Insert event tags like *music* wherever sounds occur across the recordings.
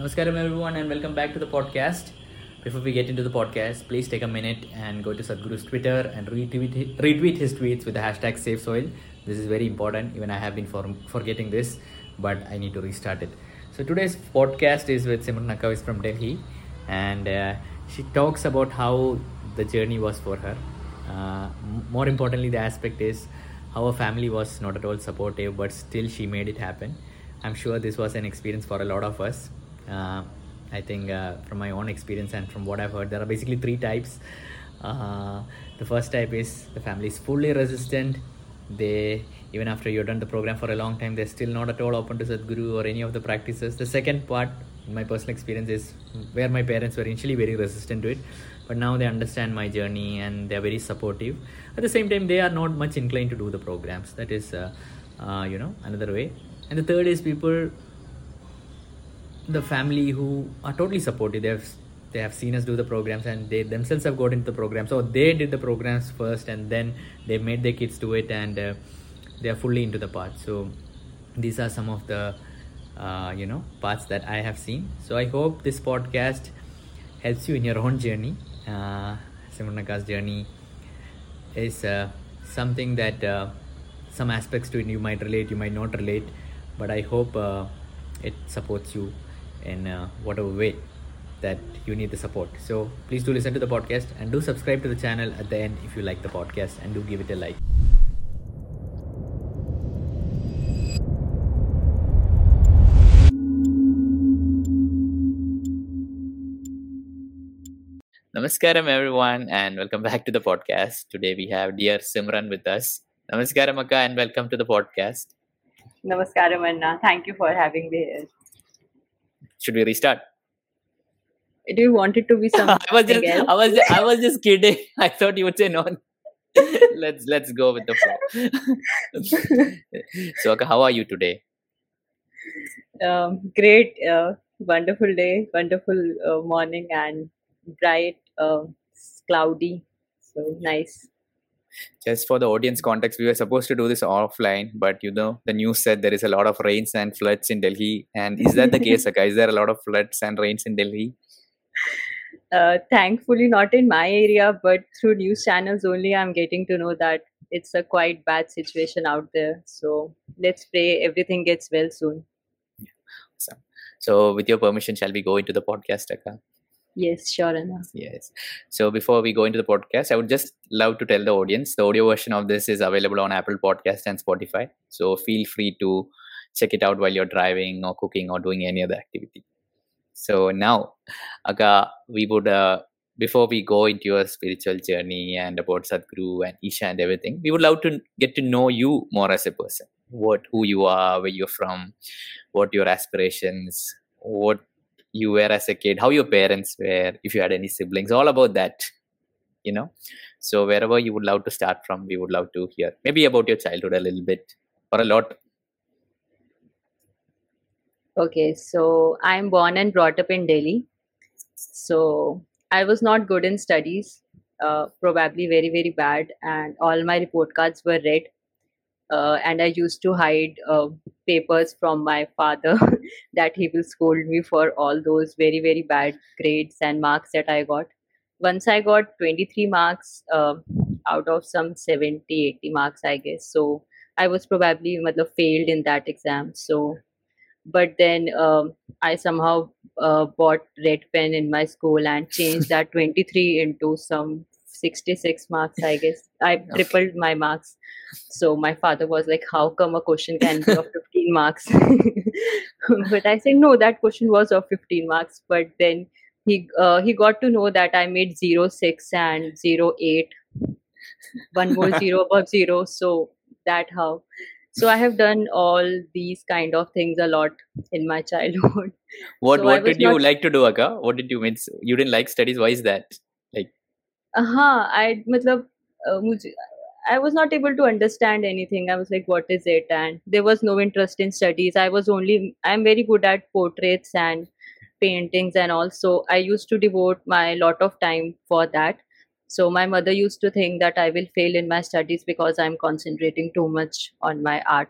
Namaskaram, everyone, and welcome back to the podcast. Before we get into the podcast, please take a minute and go to Sadhguru's Twitter and retweet, retweet his tweets with the hashtag Save Soil. This is very important. Even I have been for, forgetting this, but I need to restart it. So today's podcast is with Simran Nakawis from Delhi, and uh, she talks about how the journey was for her. Uh, more importantly, the aspect is how her family was not at all supportive, but still she made it happen. I'm sure this was an experience for a lot of us. Uh, I think uh, from my own experience and from what I've heard, there are basically three types. Uh, the first type is the family is fully resistant. They even after you've done the program for a long time, they're still not at all open to Sadhguru or any of the practices. The second part, in my personal experience, is where my parents were initially very resistant to it, but now they understand my journey and they're very supportive. At the same time, they are not much inclined to do the programs. That is, uh, uh, you know, another way. And the third is people the family who are totally supportive. They have they have seen us do the programs and they themselves have got into the program. So they did the programs first and then they made their kids do it and uh, they are fully into the path. So these are some of the uh, you know paths that I have seen. So I hope this podcast helps you in your own journey. Uh, Simran Akka's journey is uh, something that uh, some aspects to it you might relate, you might not relate, but I hope uh, it supports you in uh, whatever way that you need the support. So please do listen to the podcast and do subscribe to the channel at the end if you like the podcast and do give it a like. Namaskaram everyone and welcome back to the podcast. Today we have dear Simran with us. Namaskaram Akka and welcome to the podcast. Namaskaram, Anna. Thank you for having me here. Should we restart? I Do you want it to be *laughs* something I was just else? I was I was *laughs* just kidding. *laughs* I thought you would say no. let's let's go with the flow. so how are you today? um, great, uh, wonderful day, wonderful uh, morning, and bright, uh, cloudy. So nice. Just for the audience context, we were supposed to do this offline, but you know the news said there is a lot of rains and floods in Delhi. And is that the case, Akka? Is there a lot of floods and rains in Delhi? *laughs* Uh, thankfully, not in my area, but through news channels only, I'm getting to know that it's a quite bad situation out there. So let's pray everything gets well soon. Awesome. So, with your permission, shall we go into the podcast, Akka? Yes, sure, enough. Yes. So before we go into the podcast, I would just love to tell the audience the audio version of this is available on Apple Podcast and Spotify. So feel free to check it out while you're driving or cooking or doing any other activity. So now, Akka, we would uh, before we go into your spiritual journey and about Sadhguru and Isha and everything, we would love to get to know you more as a person. What, who you are, where you're from, what your aspirations, what you were as a kid, how your parents were, if you had any siblings, all about that, you know. So wherever you would love to start from, we would love to hear. Maybe about your childhood a little bit or a lot. Okay, so I'm born and brought up in Delhi. So I was not good in studies, uh, probably very, very bad, and all my report cards were read. Uh, and I used to hide uh, papers from my father *laughs* that he will scold me for all those very, very bad grades and marks that I got. Once I got 23 marks uh, out of some 70, 80 marks, I guess. So I was probably matlab, failed in that exam. So but then um, I somehow uh, bought red pen in my school and changed that *laughs* 23 into some 66 marks I guess. I tripled my marks. So my father was like how come a question can be of 15 marks? *laughs* But I said no that question was of 15 marks. But then he uh, he got to know that I made 06 and 08 one more zero *laughs* above zero. So that how. So i have done all these kind of things a lot in my childhood. What So what did you not- like to do, Akka? What did you mean? You didn't like studies. Why is that? हाँ I मतलब uh, मुझे I was not able to understand anything. I was like, what is it? And there was no interest in studies. I was only, I'm very good at portraits and paintings and all. So I used to devote my lot of time for that. So my mother used to think that I will fail in my studies because I'm concentrating too much on my art.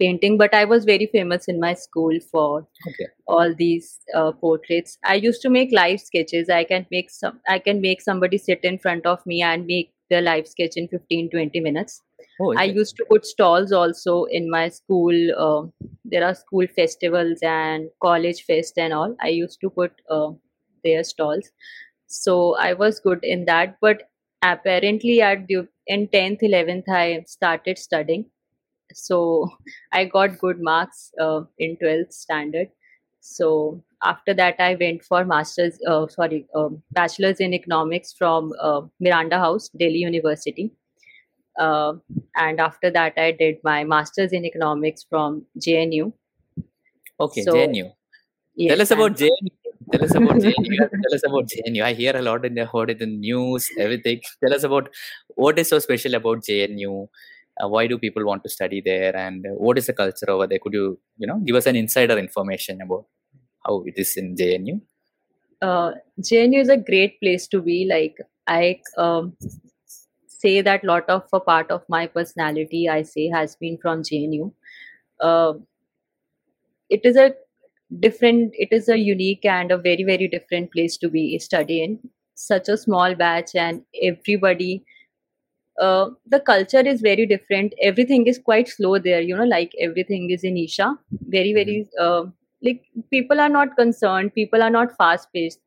painting but i was very famous in my school for Okay. all these uh, portraits. I used to make live sketches. I can make some i can make somebody sit in front of me and make the live sketch in 15 20 minutes. Oh, i used to put stalls also in my school uh, there are school festivals and college fest and all. I used to put uh, their stalls. So i was good in that but apparently at the, in 10th 11th i started studying so *laughs* i got good marks uh, in 12th standard so after that i went for masters uh, sorry um, bachelor's in economics from uh, miranda house delhi university uh, and after that i did my masters in economics from jnu Okay, so JNU. yes Tell us about JNU. Tell us about JNU. You have to Tell us about JNU. I hear a lot in the heard in the news, everything. Tell us about what is so special about JNU. Uh, why do people want to study there, and what is the culture over there? Could you, you know, give us an insider information about how it is in JNU? uh, JNU is a great place to be. Like I um, say that lot of a part of my personality I say has been from JNU. Uh, it is a different, it is a unique and a very very different place to be studying. Such a small batch and everybody. Uh, the culture is very different. Everything is quite slow there. You know, like everything is in Isha. Very very. Uh, like people are not concerned. People are not fast paced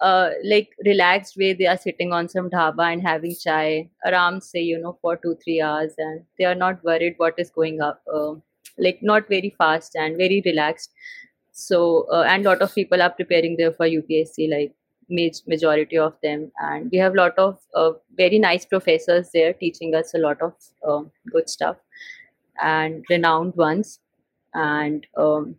uh, like relaxed way they are sitting on some dhaba and having chai aram say you know for two three hours and they are not worried what is going up uh, like not very fast and very relaxed so uh, and lot of people are preparing there for upsc like majority of them and we have lot of uh, very nice professors there teaching us a lot of uh, good stuff and renowned ones and um,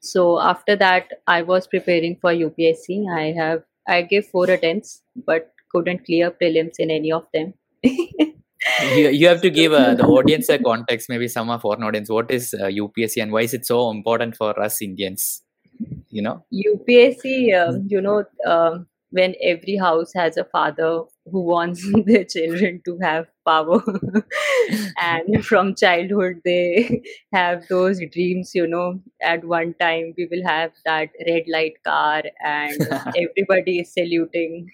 so after that i was preparing for upsc i have i gave four attempts but couldn't clear prelims in any of them *laughs* You, you have to give uh, the audience a context, maybe some of our audience. What is uh, UPSC and why is it so important for us Indians? You know? upsc um, you know um, when every house has a father who wants *laughs* their children to have power. *laughs* And from childhood they *laughs* have those dreams you know. At one time we will have that red light car and everybody is saluting.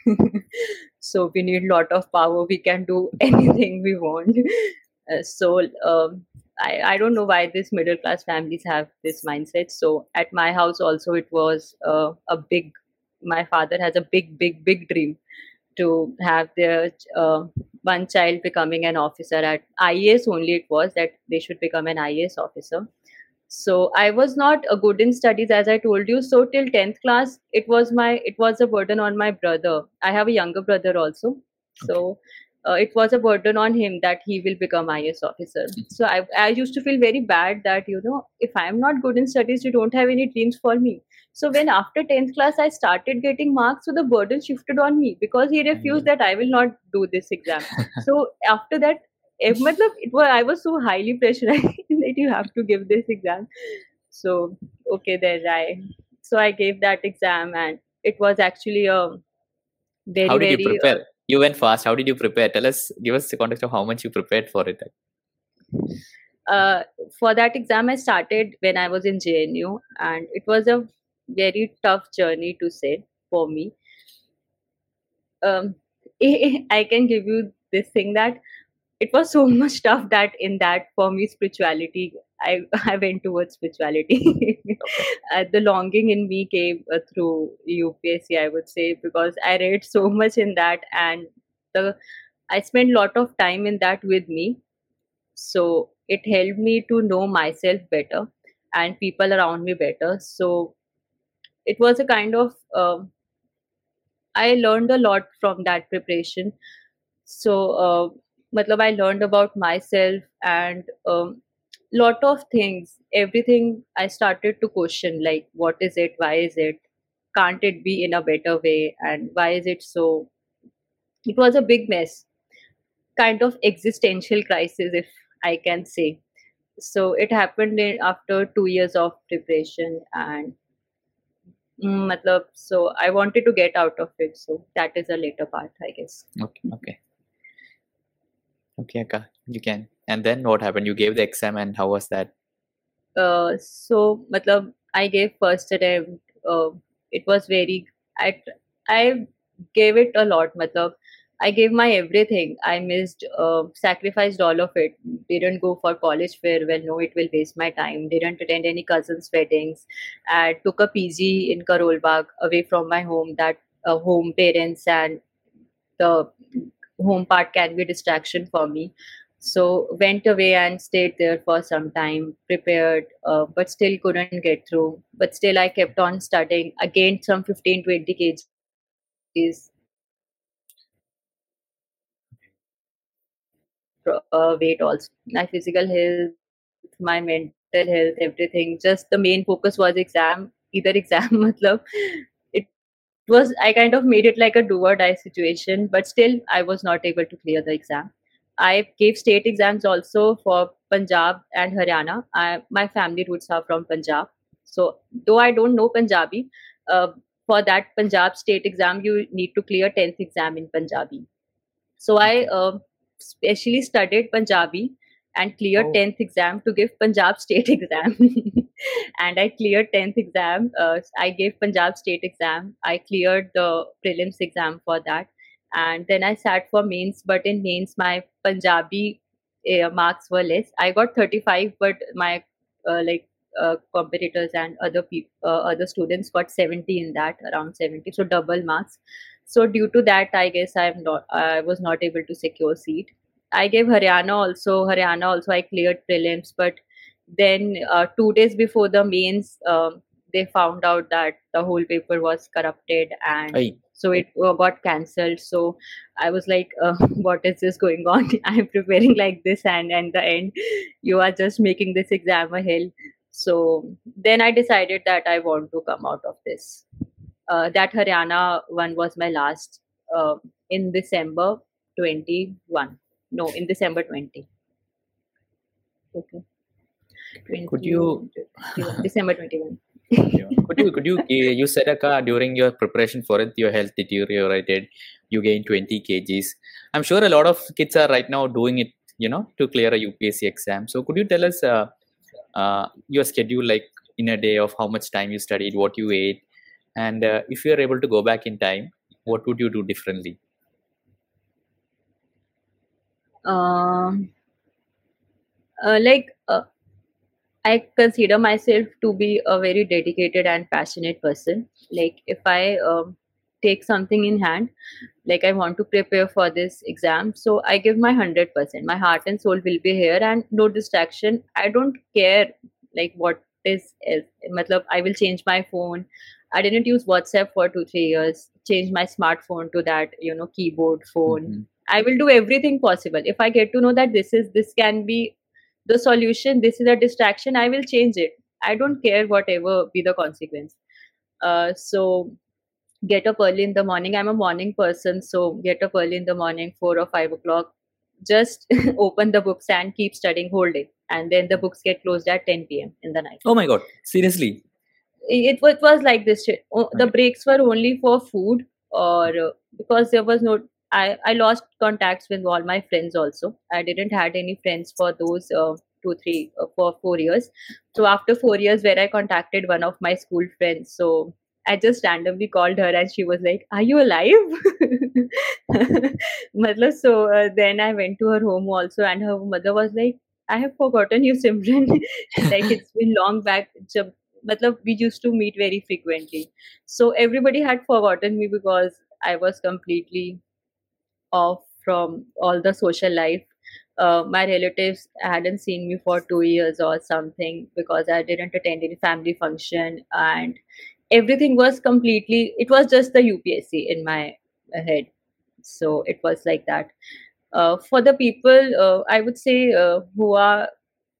So we need lot of power. We can do anything we want. Uh, so um, I, I don't know why these middle class families have this mindset. So at my house also it was uh, a big my father has a big big big dream to have their uh, one child becoming an officer. At IAS only it was that they should become an IAS officer. So i was not a good in studies as i told you. So till 10th class it was my it was a burden on my brother. I have a younger brother also. So uh, it was a burden on him that he will become is officer. Mm-hmm. So I, I used to feel very bad that you know if i'm not good in studies you don't have any dreams for me. So when after 10th class i started getting marks so the burden shifted on me because he refused mm-hmm. that i will not do this exam. So after that if, eh, *laughs* matlab, it was i was so highly pressurized *laughs* that you have to give this exam. So okay then i so i gave that exam and it was actually a very How did very you prepare? You went fast. How did you prepare? Tell us, give us the context of how much you prepared for it. uh, for that exam i started when i was in jnu and it was a very tough journey to say for me um, *laughs* i can give you this thing that it was so *laughs* much tough that in that for me spirituality i *laughs* i went towards spirituality. *laughs* Uh, the longing in me came uh, through upsc i would say because i read so *laughs* much in that and the i spent lot of time in that with me. So it helped me to know myself better and people around me better. So it was a kind of uh, i learned a lot from that preparation. So uh, matlab i learned about myself and um, lot of things. Everything i started to question like what is it? Why is it? Can't it be in a better way? And why is it so? It was a big mess. Kind of existential crisis if i can say. So it happened in, after 2 years of preparation and mm, matlab, so i wanted to get out of it. So that is a later part i guess. Okay, okay, okay, Akka, you can. And then what happened? You gave the exam, and how was that? uh, so matlab, I gave first attempt. Uh, it was very I I gave it a lot. Matlab, I gave my everything. I missed, uh, sacrificed all of it. Didn't go for college farewell. No, it will waste my time. Didn't attend any cousins' weddings. I took a PG in Karol Bagh away from my home. That uh, home parents and the home part can be a distraction for me. So went away and stayed there for some time, prepared, uh, but still couldn't get through. But still, I kept on studying. I gained some 15, 20 kgs uh, weight also my physical health my mental health everything just the main focus was exam either exam *laughs* matlab was i kind of made it like a do or die situation but still i was not able to clear the exam. I gave state exams also for punjab and haryana. I, my family roots are from punjab. So though i don't know punjabi uh, for that punjab state exam you need to clear 10th exam in punjabi. So i uh, specially studied Punjabi and cleared oh. 10th exam to give Punjab state exam. *laughs* and I cleared 10th exam. Uh, I gave Punjab state exam. I cleared the prelims exam for that. And then I sat for mains, but in mains, my Punjabi uh, marks were less. I got 35, but my uh, like uh, competitors and other people, uh, other students got 70 in that, around 70, so double marks so due to that i guess i'm not i was not able to secure seat i gave haryana also haryana also i cleared prelims but then uh, two days before the mains um, they found out that the whole paper was corrupted and Aye. so it uh, got cancelled. So i was like uh, *laughs* what is this going on? *laughs* I'm preparing like this and at the end. You are just making this exam a hell so then i decided that i want to come out of this. Uh, that Haryana one was my last uh, in December 21. No, in December 20. Okay. 20, could you December 21. could you could you you said a during your preparation for it your health deteriorated you gained 20 kgs i'm sure a lot of kids are right now doing it you know to clear a upsc exam so could you tell us uh, uh, your schedule like in a day of how much time you studied what you ate and uh, if you are able to go back in time what would you do differently uh, uh, like uh, i consider myself to be a very dedicated and passionate person. Like if i um, take something in hand like i want to prepare for this exam so i give my 100% my heart and soul will be here and no distraction. I don't care like what is matlab i will change my phone. I didn't use WhatsApp for two, three years, change my smartphone to that, you know, keyboard phone. Mm-hmm. I will do everything possible. If I get to know that this is this can be the solution, this is a distraction, I will change it. I don't care whatever be the consequence. Uh, so get up early in the morning. I'm a morning person, so get up early in the morning, four or five o'clock. Just *laughs* open the books and keep studying whole day. And then the books get closed at 10 p.m. in the night. Oh my god, seriously? it, it was like this shit. the breaks were only for food or uh, because there was no I, I lost contacts with all my friends also. I didn't had any friends for those uh, two three uh, for four years. So after four years where i contacted one of my school friends so i just randomly called her and she was like are you alive? *laughs* So uh, then i went to her home also and her mother was like i have forgotten you simran. *laughs* Like it's been long back. Matlab, we used to meet very frequently. So everybody had forgotten me because I was completely off from all the social life. Uh, my relatives hadn't seen me for two years or something because I didn't attend any family function and everything was completely, it was just the UPSC in my head. So it was like that. Uh, for the people, uh, I would say, uh, who are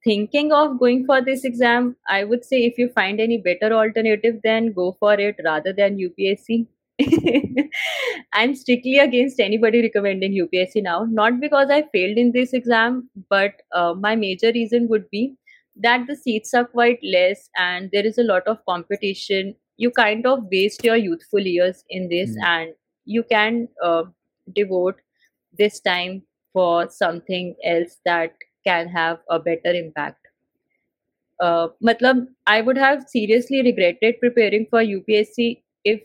thinking of going for this exam, I would say if you find any better alternative, then go for it rather than UPSC. *laughs* I'm strictly against anybody recommending UPSC now, not because I failed in this exam, but uh, my major reason would be that the seats are quite less and there is a lot of competition. You kind of waste your youthful years in this, mm. and you can uh, devote this time for something else that can have a better impact uh, matlab, I would have seriously regretted preparing for UPSC if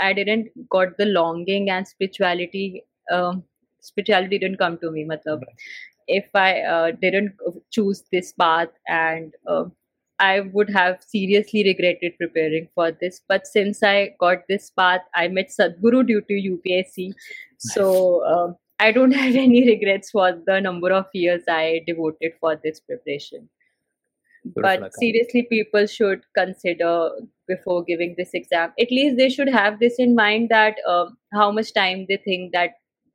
I didn't got the longing and spirituality. Um, spirituality didn't come to me. Matlab, if I uh, didn't choose this path and uh, I would have seriously regretted preparing for this. But since I got this path, I met Sadhguru due to UPSC. So um, I don't *laughs* have any regrets for the number of years I devoted for this preparation. But seriously, people should consider before giving this exam. At least they should have this in mind that um, how much time they think that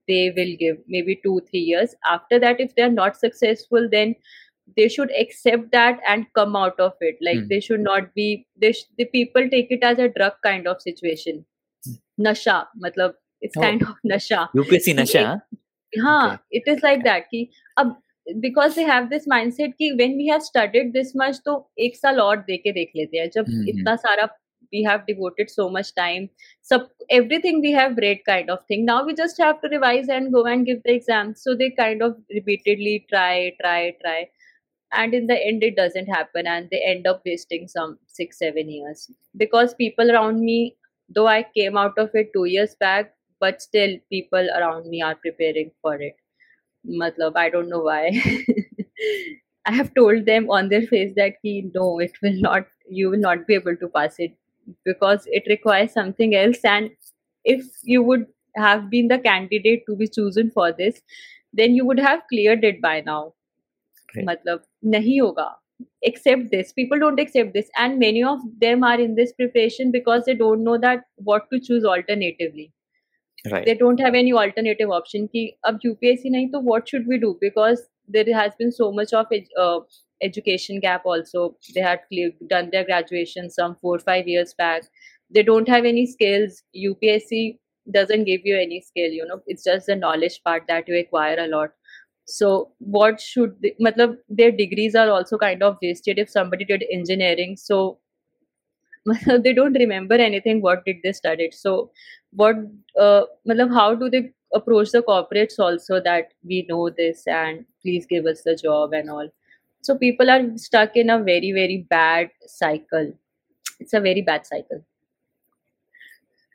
they will give, maybe two, three years. After that, if they're not successful, then they should accept that and come out of it like mm. they should not be they sh- the people take it as a drug kind of situation mm. nasha matlab it's oh. kind of *laughs* nasha upsc nasha हाँ okay. it is like that कि अब because they have this mindset कि when we have studied this much तो एक साल और दे के देख लेते हैं जब mm-hmm. इतना सारा we have devoted so much time so everything we have read kind of thing now we just have to revise and go and give the exam so they kind of repeatedly try try try and in the end it doesn't happen and they end up wasting some six seven years because people around me though i came out of it two years back but still people around me are preparing for it matlab i don't know why. *laughs* I have told them on their face that ki, no it will not you will not be able to pass it because it requires something else. And if you would have been the candidate to be chosen for this then you would have cleared it by now. Okay. matlab nahi hoga accept this. People don't accept this. And many of them are in this preparation because they don't know that what to choose alternatively they don't have any alternative option ki ab upsc nahi to what should we do? Because there has been so much of uh, education gap also. They had done their graduation some 4 5 years back. They don't have any skills. Upsc doesn't give you any skill you know. It's just the knowledge part that you acquire a lot. So what should they, matlab, their degrees are also kind of wasted if somebody did engineering. So *laughs* they don't remember anything what did they study so what uh, how do they approach the corporates also that we know this and please give us the job and all. So people are stuck in a very very bad cycle. It's a very bad cycle.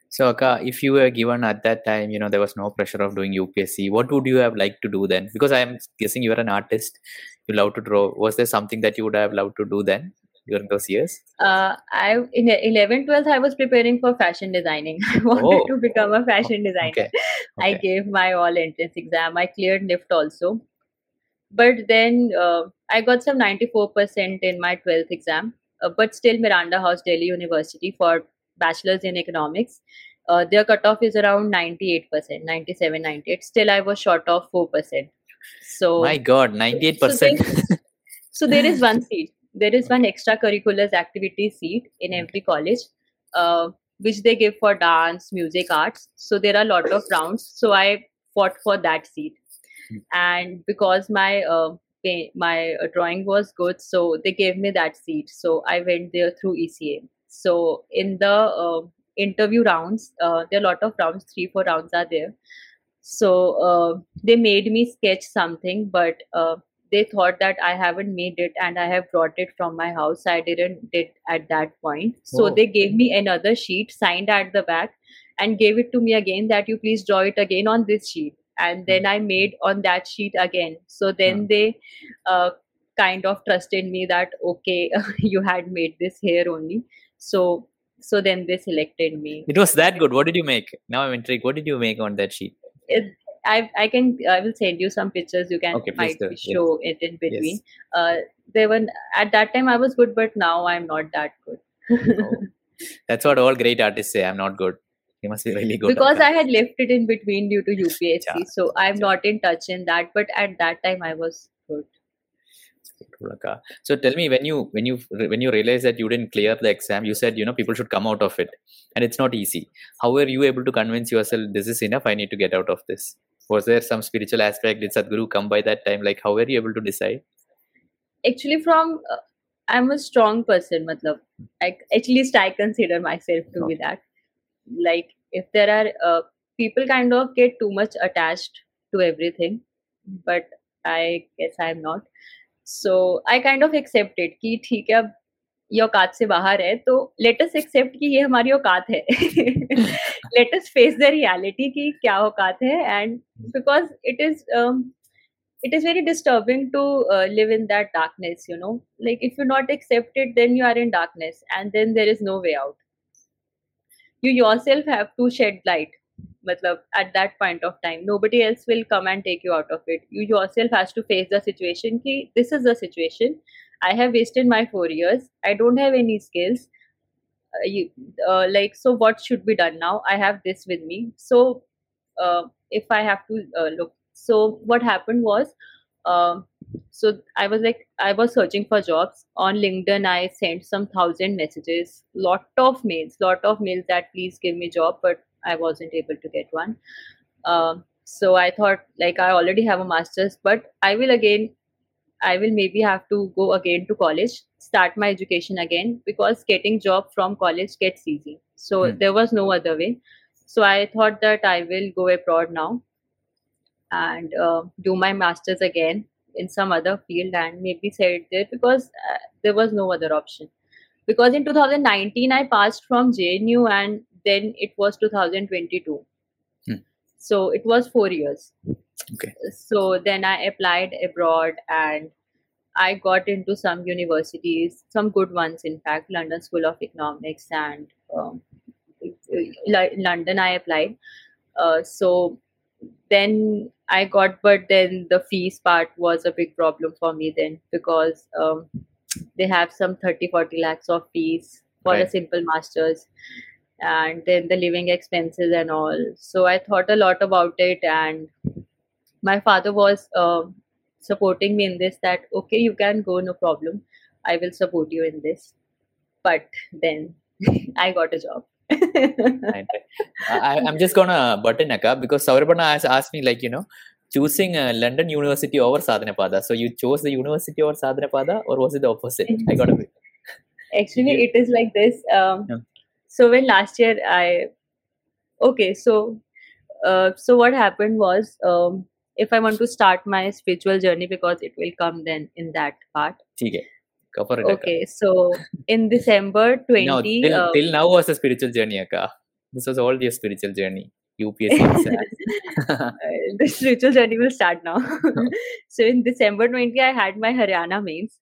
So, Akka, if you were given at that time, you know, there was no pressure of doing UPSC, what would you have liked to do then? Because I am guessing you are an artist, you love to draw. Was there something that you would have loved to do then during those years? Uh, I in 11th, 12th, I was preparing for fashion designing. *laughs* I wanted oh. to become a fashion designer. Okay. Okay. I gave my all entrance exam. I cleared NIFT also. But then uh, I got some 94% in my 12th exam. Uh, but still Miranda House, Delhi University for bachelor's in economics uh, their cutoff is around 98% 97 98 still i was short of 4% so my god 98% so so there is *laughs* one seat there is one extracurriculars activity seat in every college uh, which they give for dance music arts. So there are a lot of rounds. So i fought for that seat. Hmm. and because my uh, my drawing was good so they gave me that seat. So i went there through eca so in the uh, interview rounds, uh, there are a lot of rounds, three, four rounds are there. So uh, they made me sketch something, but uh, they thought that I haven't made it and I have brought it from my house. I didn't did at that point. So oh. they gave me another sheet signed at the back and gave it to me again that you please draw it again on this sheet. And hmm. then I made on that sheet again. So then hmm. they uh, kind of trusted me that okay, *laughs* you had made this here only. So so then they selected me. It was that good. What did you make? Now I'm intrigued. What did you make on that sheet? It, I I can I will send you some pictures. You can okay, might show yes. it in between. Yes. Uh, they were at that time I was good, but now I'm not that good. oh. That's what all great artists say. I'm not good. You must be *laughs* really good. Because I had left it in between due to UPSC, *laughs* yeah. so I'm yeah. not in touch in that. But at that time I was good. So tell me when you when you when you realize that you didn't clear the exam, you said you know people should come out of it, and it's not easy. How were you able to convince yourself this is enough? I need to get out of this. Was there some spiritual aspect? Did Sadhguru come by that time? Like how were you able to decide? Actually, from uh, I'm a strong person. Matlab, like at least I consider myself to be that. Like if there are uh, people kind of get too much attached to everything, but I guess I'm not so i kind of accepted कि ठीक है अब ये औकात से बाहर है तो लेट अस एक्सेप्ट कि ये हमारी औकात है let us face the reality ki kya auqat hai and because it is um, it is very disturbing to uh, live in that darkness you know. Like if you're not accepted, then you are in darkness and then there is no way out. You yourself have to shed light matlab, at that point of time. Nobody else will come and take you out of it. You yourself has to face the situation ki, this is the situation. I have wasted my four years. I don't have any skills. Uh, you, uh, like, so what should be done now? I have this with me. So, uh, if I have to look, so what happened was, um, so I was like, I was searching for jobs on LinkedIn. I sent some thousand messages, lot of mails, lot of mails that please give me job, but I wasn't able to get one. Um, so I thought, like, I already have a master's, but I will again I will maybe have to go again to college, start my education again because getting job from college gets easy. So mm. there was no other way. So I thought that I will go abroad now and uh, do my masters again in some other field and maybe it there because uh, there was no other option. Because in 2019 I passed from JNU and then it was 2022. Hmm. So it was four years. Okay. So then I applied abroad and I got into some universities, some good ones, in fact, London School of Economics and um, London. I applied. Uh, so then I got, but then the fees part was a big problem for me then because um, they have some 30 40 lakhs of fees for right. a simple master's and then the living expenses and all. So I thought a lot about it and my father was uh, supporting me in this that okay you can go no problem i will support you in this but then *laughs* i got a job I, am just gonna button up because Saurabh Anna has asked me like you know choosing uh, London University over Sadhanapada. So you chose the university over Sadhanapada or was it the opposite? I got a bit. *laughs* Actually, it is like this. Um, yeah. So when last year I okay, so uh, so what happened was um, if I want to start my spiritual journey because it will come then in that part. Okay. Okay, so in December 20. No, till, uh, till now was a spiritual journey, Akka. This was all your spiritual journey. UPSC. *laughs* the spiritual journey will start now. *laughs* *laughs* so in December 20, I had my Haryana mains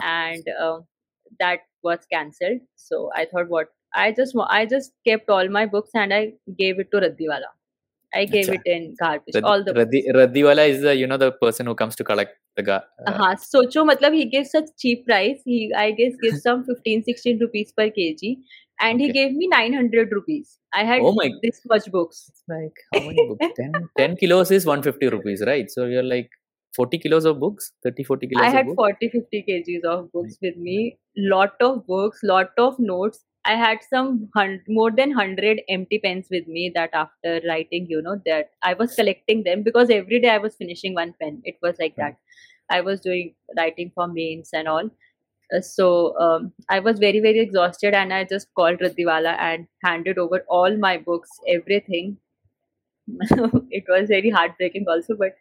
and uh, that was cancelled. So I thought, what? I just I just kept all my books and I gave it to Raddiwala. I gave Achha. it in garbage. Rad- all the Radhi, Raddiwala is the you know the person who comes to collect the gar- uh, uh socho matlab he gives such cheap price. He I guess gives some *laughs* 15 16 rupees per kg and okay. he gave me 900 rupees. I had oh my. this much books. It's like how many books? 10, *laughs* 10 kilos is 150 rupees, right? So you're like 40 kilos of books 30 40 kilos i had 40 50 kgs of books with me lot of books lot of notes I had some hun- more than 100 empty pens with me that after writing, you know, that I was collecting them because every day I was finishing one pen. It was like that. I was doing writing for mains and all. Uh, so um, I was very, very exhausted and I just called Raddiwala and handed over all my books, everything. *laughs* it was very heartbreaking also, but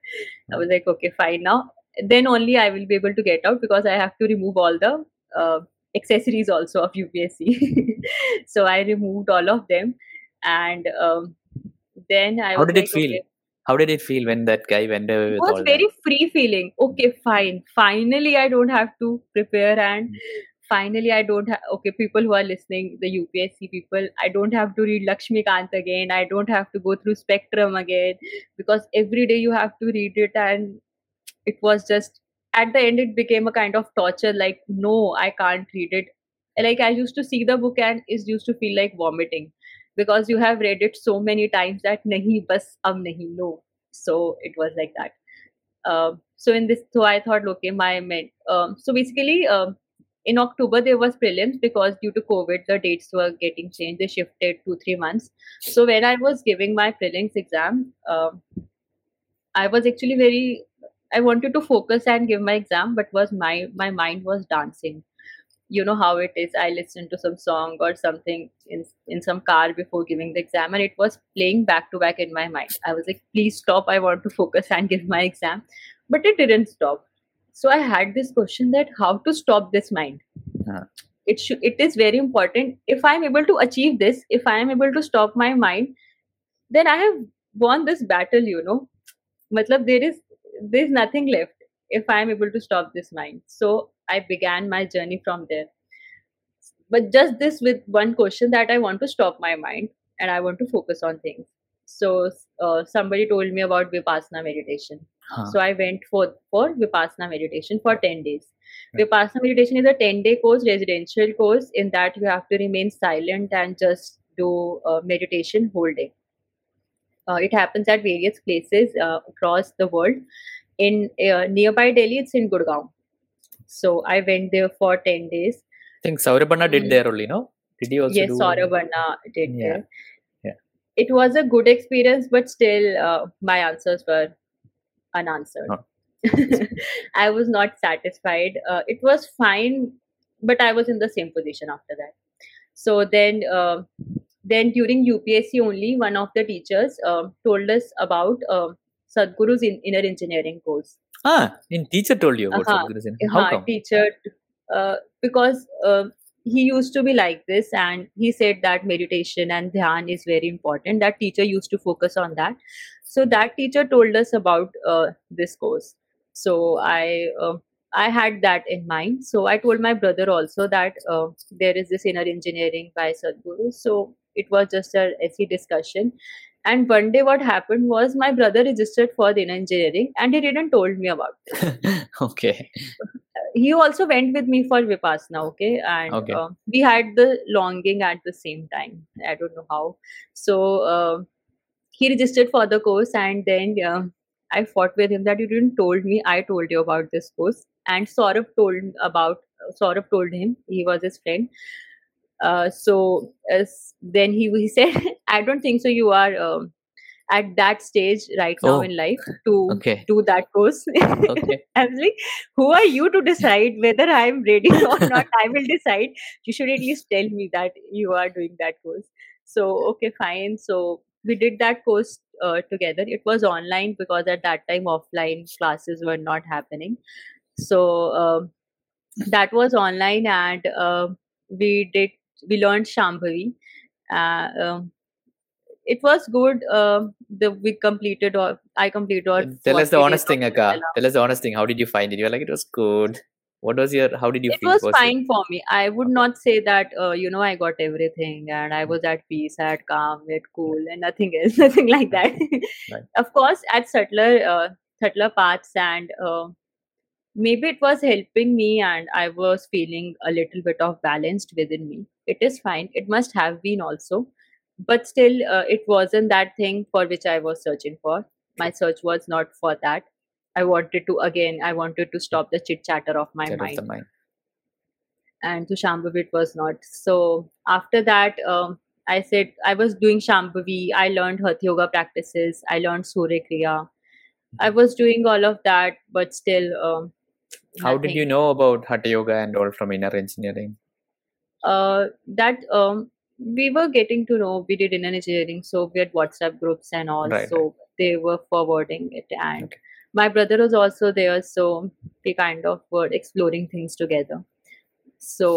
I was like, okay, fine now. Then only I will be able to get out because I have to remove all the uh, accessories also of UPSC. *laughs* so I removed all of them, and um, then I. How did like, it feel? Okay, how did it feel when that guy went away? With It was very that? free feeling. Okay, fine. Finally, I don't have to prepare and. Mm-hmm. Finally, I don't have okay. People who are listening, the UPSC people, I don't have to read Lakshmikant again. I don't have to go through Spectrum again because every day you have to read it, and it was just at the end it became a kind of torture like no i can't read it. Like i used to see the book and it used to feel like vomiting because you have read it so many times that nahi bas ab nahi no. So it was like that. Uh, so in this so i thought okay my meant um, so basically um, in october there was prelims because due to covid the dates were getting changed. They shifted two three months. So when i was giving my prelims exam uh, i was actually very I wanted to focus and give my exam, but was my my mind was dancing. You know how it is. I listened to some song or something in in some car before giving the exam, and it was playing back to back in my mind. I was like, "Please stop! I want to focus and give my exam," but it didn't stop. so i had this question that how to stop this mind Uh-huh. it should it is very important if i'm able to achieve this if i am able to stop my mind then i have won this battle you know matlab there is there is nothing left if i am able to stop this mind so i began my journey from there but just this with one question that i want to stop my mind and i want to focus on things so uh, somebody told me about vipassana meditation Huh. so I went for for Vipassana meditation for 10 days. Vipassana meditation is a 10 day course, residential course. In that, you have to remain silent and just do uh, meditation whole day. Uh, it happens at various places uh, across the world. In uh, nearby Delhi, it's in Gurgaon. So I went there for 10 days. I think Saurabh Anna did Mm. there only, no? Did he also yes, do? Did Yeah, there. yeah. It was a good experience, but still, uh, my answers were unanswered. Not- *laughs* I was not satisfied. Uh, it was fine, but I was in the same position after that. So then, uh, then during UPSC only, one of the teachers uh, told us about uh, Sadhguru's in, inner engineering course. Ah, in teacher told you about Uh-huh. Sadhguru Zen. How हाँ, come? teacher uh, because uh, he used to be like this and he said that meditation and dhyan is very important that teacher used to focus on that so that teacher told us about uh, this course so i uh, i had that in mind. So i told my brother also that uh, there is this inner engineering by sadhguru. So it was just a SE discussion. And one day what happened was my brother registered for the inner engineering and he didn't told me about it. *laughs* Okay. he also went with me for vipassana okay? And Okay. uh, we had the longing at the same time. I don't know how. So uh, he registered for the course and then uh, i fought with him that you didn't told me i told you about this course and saurabh told about saurabh told him he was his friend uh, so as then he, he *laughs* said i don't think so you are um, at that stage right now Oh. in life to Okay. do that course Okay. *laughs* I was like, who are you to decide whether I'm ready *laughs* or not? I will decide. You should at least tell me that you are doing that course. So, okay, fine. So, we did that course uh, together. It was online because at that time offline classes were not happening. So, um that was online and uh, we did, we learned Shambhavi. Uh, um, it was good. Um the we completed or I completed or Tell us the honest thing, Akka. Tell us the honest thing. How did you find it? You're like, it was good. What was your, how did you it feel? was it- fine for me. I would not say that uh, you know i got everything and i was at peace at calm at cool and nothing else *laughs* nothing like that. Right. of course at subtler uh, subtler paths and uh, maybe it was helping me and i was feeling a little bit of balanced within me. It is fine. It must have been also. But still uh, it wasn't that thing for which i was searching for. My search was not for that i wanted to again i wanted to stop the chit chatter of my mind mind. and to Shambhavi it was not. So after that, um, I said I was doing Shambhavi. I learned Hatha Yoga practices. I learned Surya Kriya. I was doing all of that, but still, um, How did you know about Hatha Yoga and all from inner engineering? Uh, that um, we were getting to know. We did inner engineering, so we had WhatsApp groups and all. Right, so they were forwarding it, and Okay. My brother was also there. So we kind of were exploring things together. so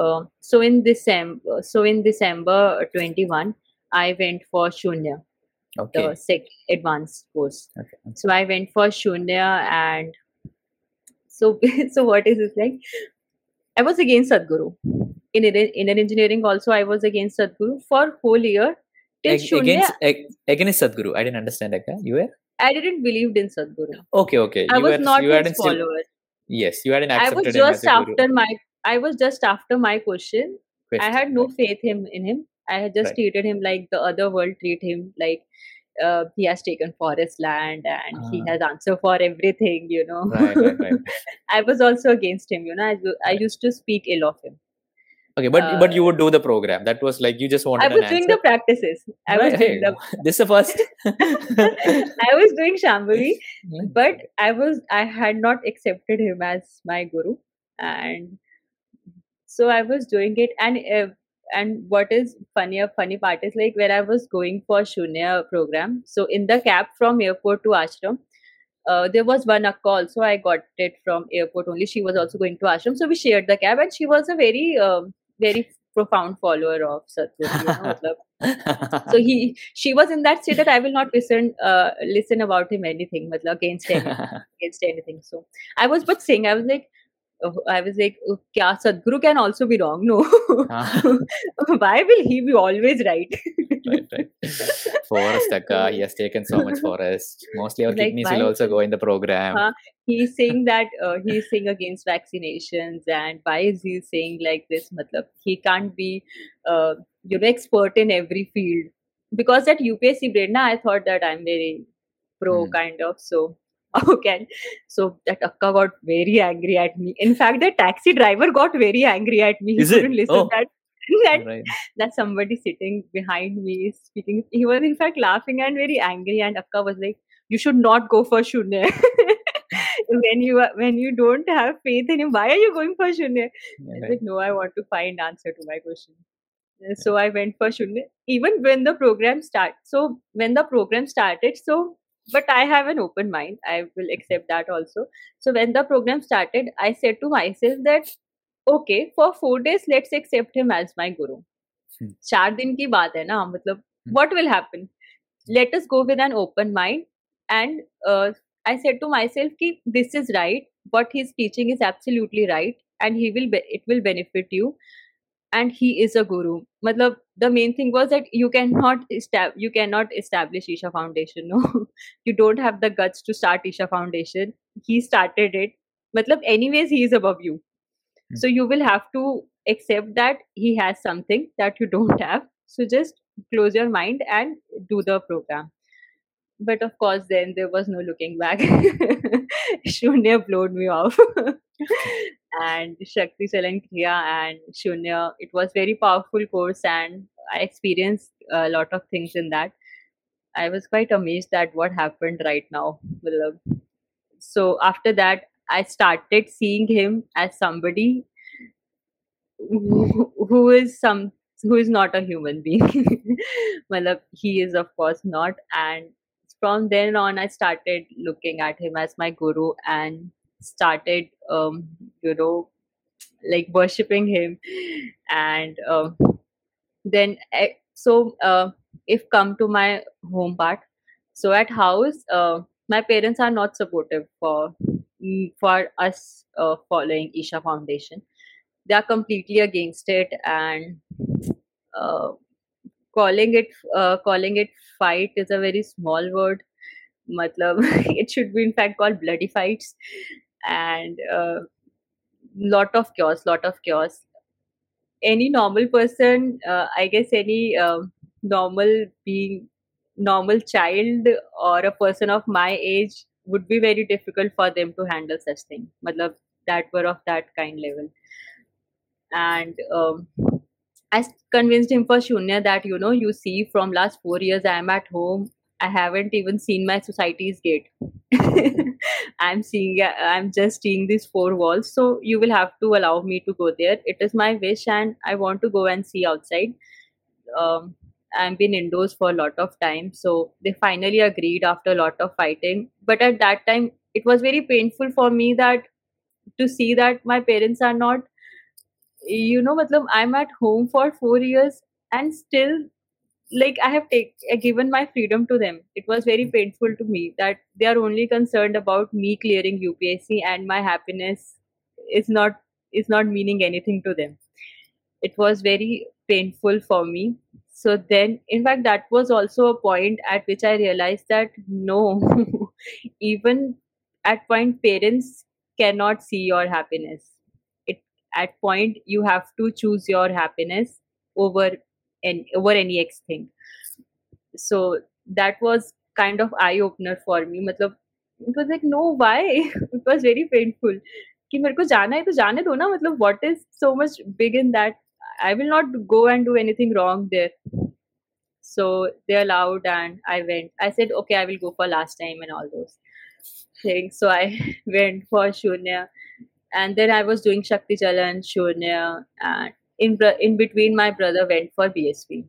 uh, so in december so in december 21 i went for shunya Okay. the sec advanced course okay. so i went for shunya and so *laughs* so what is it like i was against sadhguru in inner inner engineering also i was against sadhguru for whole year till Ag- shunya against, ag- against Sadhguru. I didn't understand, Akka. You were? I didn't believe in sadhguru Okay, okay. i you was were, not you his follower Yes, you hadn't i accepted was just after my i was just after my question I had no faith him in him. I had just Right. treated him like the other world treat him like uh, he has taken forest land and he Ah. has answer for everything, you know. Right, right, right. *laughs* I was also against him, you know. I, Right. used to speak ill of him. Okay, but but you Uh, would do the program. That was like you just wanted I was an doing answer. the practices. I was doing the *laughs* this is the first. *laughs* I was doing Shambhavi, *laughs* but I was I had not accepted him as my guru, and so I was doing it. And uh, and what is funny funny part is like when I was going for Shunya program. So in the cab from airport to ashram, uh, there was one akka also. I got it from airport only. She was also going to ashram, so we shared the cab, and she was a very, um, very profound follower of Sadhguru. You know, so he, she was in that state that I will not listen, uh, listen about him anything, matlab, against anything, *laughs* against anything. So I was but saying, I was like, I was like, oh, kya Sadhguru can also be wrong? No. *laughs* Why will he be always right? right, right. Forest Akka, he has taken so much *laughs* forest. Mostly our like, kidneys why? will also go in the program. Uh, he's *laughs* saying that uh, he's saying against vaccinations, and why is he saying like this? Matlab, he can't be, uh, you know, expert in every field. Because at UPSC brain, I thought that I'm very pro mm. kind of. So *laughs* okay so that akka got very angry at me. In fact the taxi driver got very angry at me. He Is couldn't it? listen oh. that that, right. that somebody sitting behind me is speaking. He was in fact laughing and very angry and akka was like you should not go for shunya *laughs* when you when you don't have faith in him why are you going for shunya yeah, i said no i want to find answer to my question. Uh, so i went for shunya even when the program start so when the program started so but i have an open mind i will accept that also so when the program started i said to myself that okay for four days let's accept him as my guru hmm. चार दिन की बात है ना मतलब what will happen let us go with an open mind and uh, i said to myself ki this is right what he's teaching is absolutely right and he will be, it will benefit you and he is a guru. Matlab the main thing was that you cannot estab- you cannot establish isha foundation no. *laughs* You don't have the guts to start isha foundation. He started it. Matlab anyways he is above you. Mm-hmm. so you will have to accept that he has something that you don't have. So just close your mind and do the program but of course then there was no looking back *laughs* shunya blowed me off *laughs* and Shakti Chalan Kriya and Shunya. It was very powerful course and I experienced a lot of things in that. I was quite amazed at what happened right now. So after that, I started seeing him as somebody who, who is some who is not a human being. *laughs* well, he is of course not, and from then on, I started looking at him as my guru and started um, you know like worshipping him. And uh, then eh, so uh, if come to my home part so at house uh, my parents are not supportive for for us uh, following isha foundation. They are completely against it and uh, calling it uh, calling it fight is a very small word. Matlab *laughs* it should be in fact called bloody fights. And uh, lot of chaos lot of chaos. Any normal person uh, i guess any uh, normal being normal child or a person of my age would be very difficult for them to handle such thing. Matlab that were of that kind level. And um, i convinced him for shunya that you know you see from last 4 years i am at home I haven't even seen my society's gate. *laughs* I'm seeing, I'm just seeing these four walls. So you will have to allow me to go there. It is my wish, and I want to go and see outside. Um, I've been indoors for a lot of time. So they finally agreed after a lot of fighting. But at that time, it was very painful for me that to see that my parents are not, you know, I'm at home for four years and still like i have take, given my freedom to them. It was very painful to me that they are only concerned about me clearing upsc and my happiness is not is not meaning anything to them. It was very painful for me. So then in fact that was also a point at which i realized that no *laughs* even at point parents cannot see your happiness at point you have to choose your happiness over and over any X thing. So that was kind of eye opener for me. मतलब it was like no why *laughs* it was very painful कि मेरे को जाना है तो जाने दो ना मतलब what is so much big in that I will not go and do anything wrong there. So they allowed and I went. I said okay I will go for last time and all those things. So I *laughs* went for Shunya and then I was doing Shakti Chalan, Shunya and in in between my brother went for bsp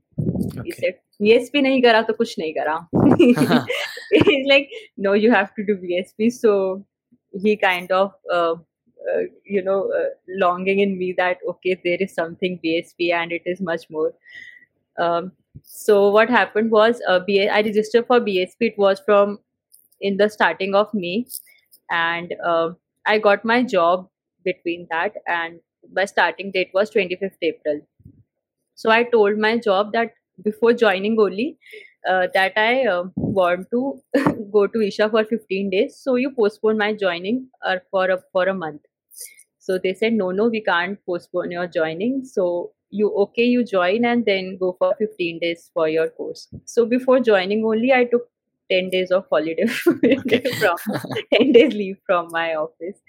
he said BSP nahi kara to kuch nahi kara he's like no you have to do BSP so he kind of uh, uh, you know uh, longing in me that okay there is something BSP and it is much more. Um, so what happened was uh, B- I registered for BSP it was from in the starting of May. And uh, I got my job between that and my starting date was 25th April. So I told my job that before joining only uh, that I uh, want to *laughs* go to Isha for 15 days. So you postpone my joining uh, for a for a month. So they said no, no, we can't postpone your joining. So you okay, you join and then go for 15 days for your course. So before joining only, I took 10 days of holiday *laughs* *laughs* from 10 days leave from my office.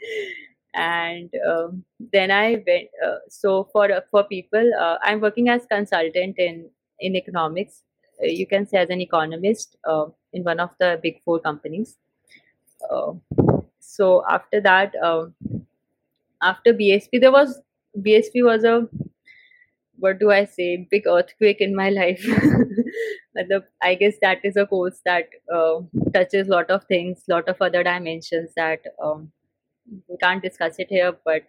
And um, then i went uh, so for uh, for people uh, i'm working as consultant in in economics uh, you can say as an economist uh, in one of the big four companies. Uh, so after that um, after bsp there was bsp was a what do i say? Big earthquake in my *laughs* life. I guess that is a course that touches a lot of things lot of other dimensions that um, we can't discuss it here but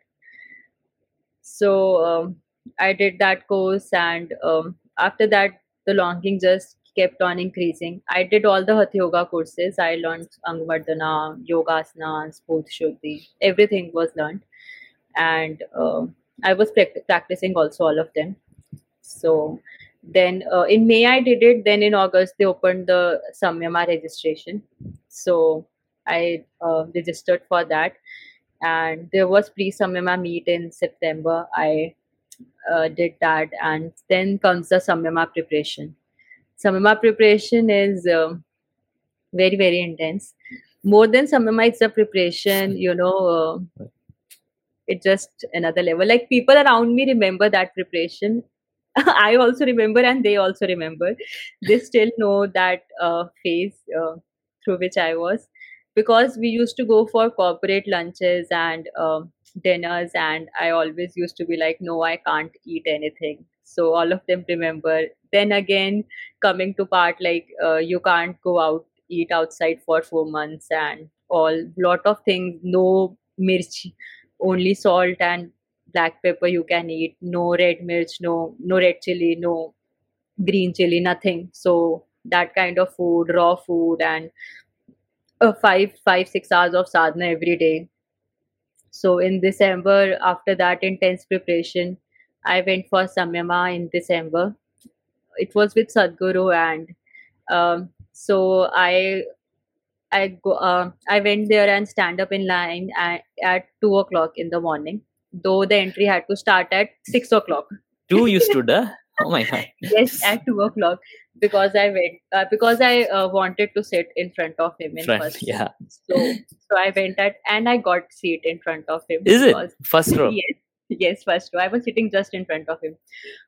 so um, i did that course and um, after that the longing just kept on increasing. I did all the hatha yoga courses. I learned angamardana yogasanas shuddhi everything was learned. And uh, i was practicing also all of them so then uh, in may i did it then in august they opened the samyama registration so i uh, registered for that and there was pre Samyama meet in September. I uh, did that, and then comes the Samyama preparation. Samyama preparation is uh, very very intense. More than Samyama, it's a preparation. You know, uh, it's just another level. Like people around me remember that preparation. *laughs* I also remember, and they also remember. They still know that uh, phase uh, through which I was because we used to go for corporate lunches and uh, dinners and i always used to be like no i can't eat anything so all of them remember then again coming to part like uh, you can't go out eat outside for four months and all lot of things no mirchi only salt and black pepper you can eat. No red mirch no no red chili no green chili nothing. So that kind of food raw food and uh, five five six hours of sadhana every day. So in december after that intense preparation i went for samyama in december. It was with sadhguru and um, so i i go uh, i went there and stand up in line at, at two o'clock in the morning though the entry had to start at six o'clock two you stood uh? oh my god *laughs* yes at two o'clock because I went uh, because I uh, wanted to sit in front of him in front, first. Yeah. So so I went at and I got seat in front of him. Is it first row? Yes. Yes, first row. I was sitting just in front of him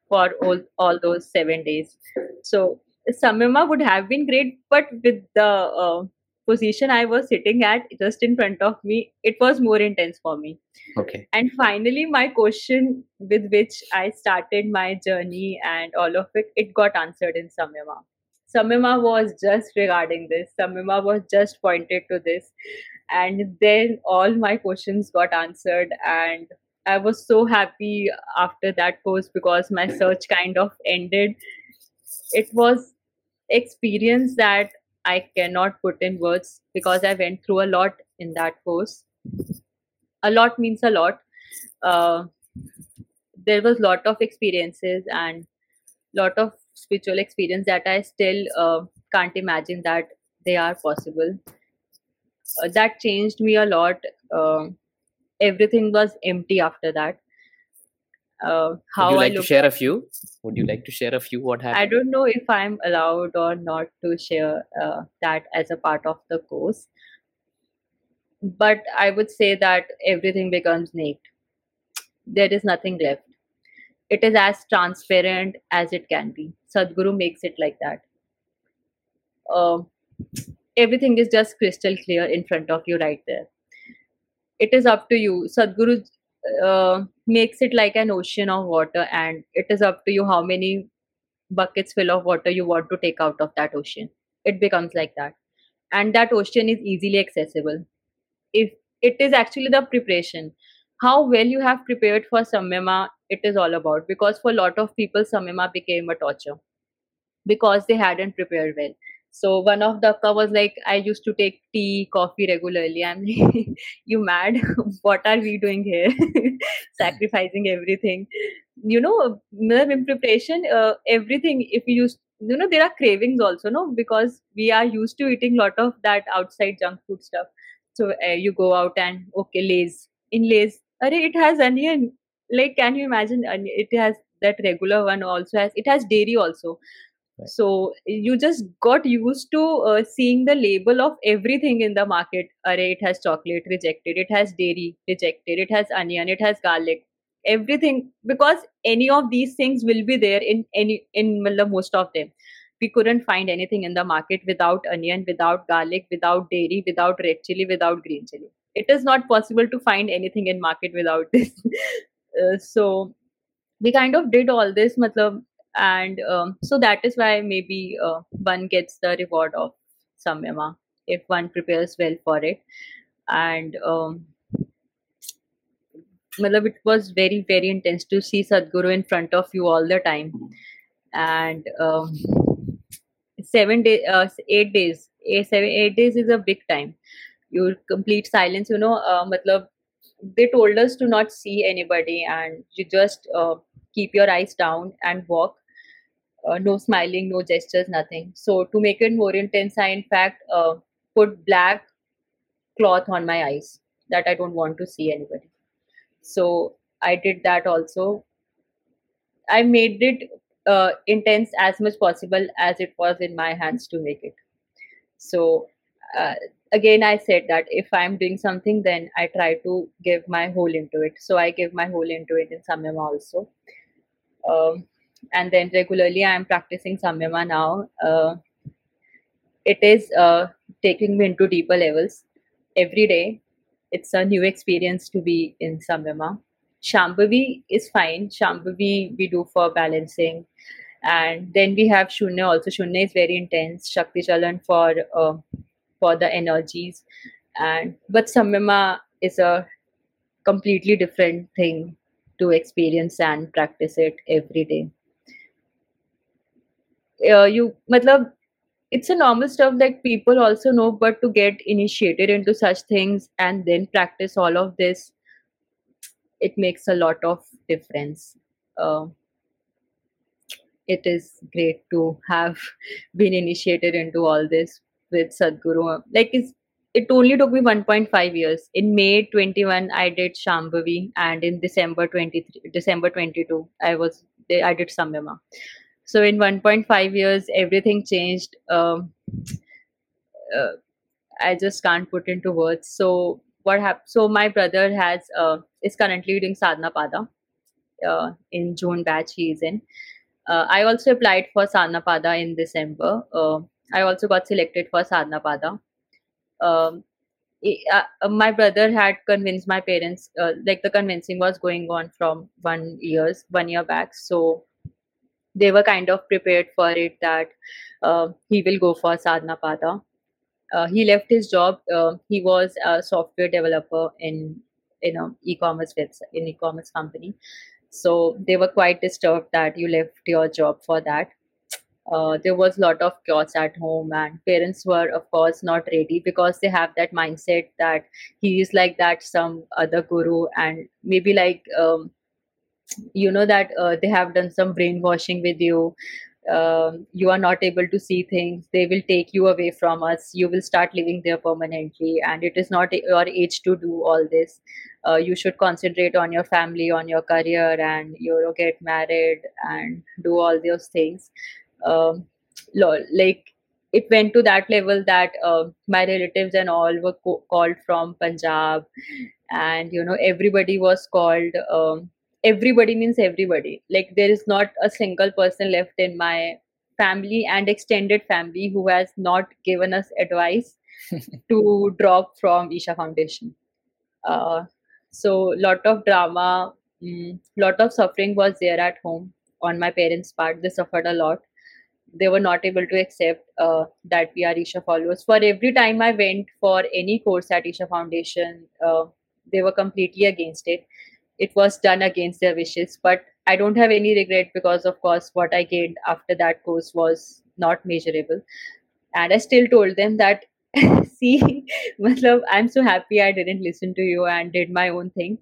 for all all those seven days. So Samyama would have been great, but with the uh, position I was sitting at just in front of me, it was more intense for me. Okay. And finally, my question with which I started my journey and all of it, it got answered in Samyama. Samyama was just regarding this. Samyama was just pointed to this. And then all my questions got answered. And I was so happy after that course because my search kind of ended. It was experience that I cannot put in words because I went through a lot in that course. A lot means a lot. Uh, there was lot of experiences and lot of spiritual experience that I still uh, can't imagine that they are possible. Uh, that changed me a lot. Uh, everything was empty after that uh, how Would you like to share a few? Would you like to share a few? What happened? I don't know if I'm allowed or not to share uh, that as a part of the course, but I would say that everything becomes naked. There is nothing left. It is as transparent as it can be. Sadhguru makes it like that. Uh, everything is just crystal clear in front of you right there. It is up to you. Sadhguru uh, makes it like an ocean of water and it is up to you how many buckets full of water you want to take out of that ocean. It becomes like that. And that ocean is easily accessible. If it is actually the preparation how well you have prepared for samyama it is all about. Because for a lot of people samyama became a torture. Because they hadn't prepared well so one of the akka was like i used to take tea coffee regularly. I'm like *laughs* you mad? *laughs* What are we doing here? *laughs* Sacrificing everything. You know in preparation uh, everything if you use you know there are cravings also no? Because we are used to eating lot of that outside junk food stuff. So uh, you go out and okay lays. In lays it has onion. Like can you imagine it has that regular one also has it has dairy also right. so you just got used to uh, seeing the label of everything in the market. Array, it has chocolate rejected it has dairy rejected it has onion it has garlic everything because any of these things will be there in any in most of them. We couldn't find anything in the market without onion without garlic without dairy without red chili without green chili. It is not possible to find anything in market without *laughs* this. Uh, so we kind of did all this matlab, and um, so that is why maybe uh, one gets the reward of samyama if one prepares well for it. And um, it was very very intense to see sadhguru in front of you all the time. And um, seven days uh, eight days eight days is a big time. You complete silence you know uh, matlab, they told us to not see anybody and you just uh, keep your eyes down and walk uh, no smiling no gestures nothing. So to make it more intense i in fact uh, put black cloth on my eyes that i don't want to see anybody. So i did that also. I made it uh, intense as much possible as it was in my hands to make it. So uh, again i said that if i'm doing something then i try to give my whole into it. So i give my whole into it in samyama also. Um, and then regularly i'm practicing samyama now uh, it is uh, taking me into deeper levels every day it's a new experience to be in Samyama. Shambhavi is fine. Shambhavi we do for balancing. And then we have Shunya also. Shunya is very intense. Shakti Chalan for uh, for the energies. And but Samyama is a completely different thing to experience and practice it every day. Uh, you matlab it's a normal stuff that people also know but to get initiated into such things and then practice all of this it makes a lot of difference. Uh, it is great to have *laughs* been initiated into all this with sadhguru. Like it only took me 1.5 years. In may 21 i did shambhavi and in december 23 december 22 i was i did samyama so in 1.5 years everything changed. Um, uh, i just can't put into words. So what happened so my brother has uh, is currently doing sadhana pada uh, in june batch he is in. Uh, i also applied for sadhana pada in december. Uh, i also got selected for sadhana pada. Um, uh, my brother had convinced my parents like the convincing was going on from one years one year back. So they were kind of prepared for it that uh, he will go for sadhana pada uh, he left his job uh, he was a software developer in you know e-commerce website in e-commerce company. So they were quite disturbed that you left your job for that. Uh, there was a lot of chaos at home and parents were of course not ready because they have that mindset that he is like that some other guru and maybe like um, you know that uh, they have done some brainwashing with you. Um, you are not able to see things. They will take you away from us. You will start living there permanently and it is not your age to do all this. Uh, you should concentrate on your family on your career and you know get married and do all those things. Um, like it went to that level that uh, my relatives and all were co- called from punjab and you know everybody was called um, everybody means everybody like there is not a single person left in my family and extended family who has not given us advice *laughs* to drop from isha foundation uh, so lot of drama mm, lot of suffering was there at home on my parents' part. They suffered a lot. They were not able to accept uh, that we are Isha followers. For every time I went for any course at Isha Foundation, uh, they were completely against it. It was done against their wishes, but I don't have any regret because, of course, what I gained after that course was not measurable. And I still told them that, *laughs* see, *laughs* I'm so happy I didn't listen to you and did my own thing.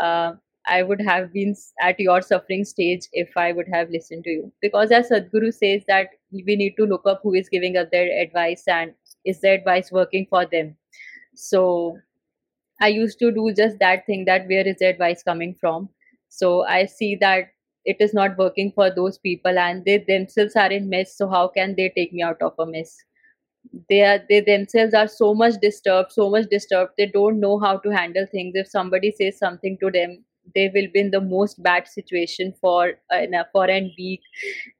Uh, I would have been at your suffering stage if I would have listened to you. Because as Sadhguru says that we need to look up who is giving us their advice and is the advice working for them. So I used to do just that thing that where is the advice coming from? So I see that it is not working for those people and they themselves are in mess. So how can they take me out of a mess? They are they themselves are so much disturbed, so much disturbed. They don't know how to handle things. If somebody says something to them, they will be in the most bad situation for uh, for an week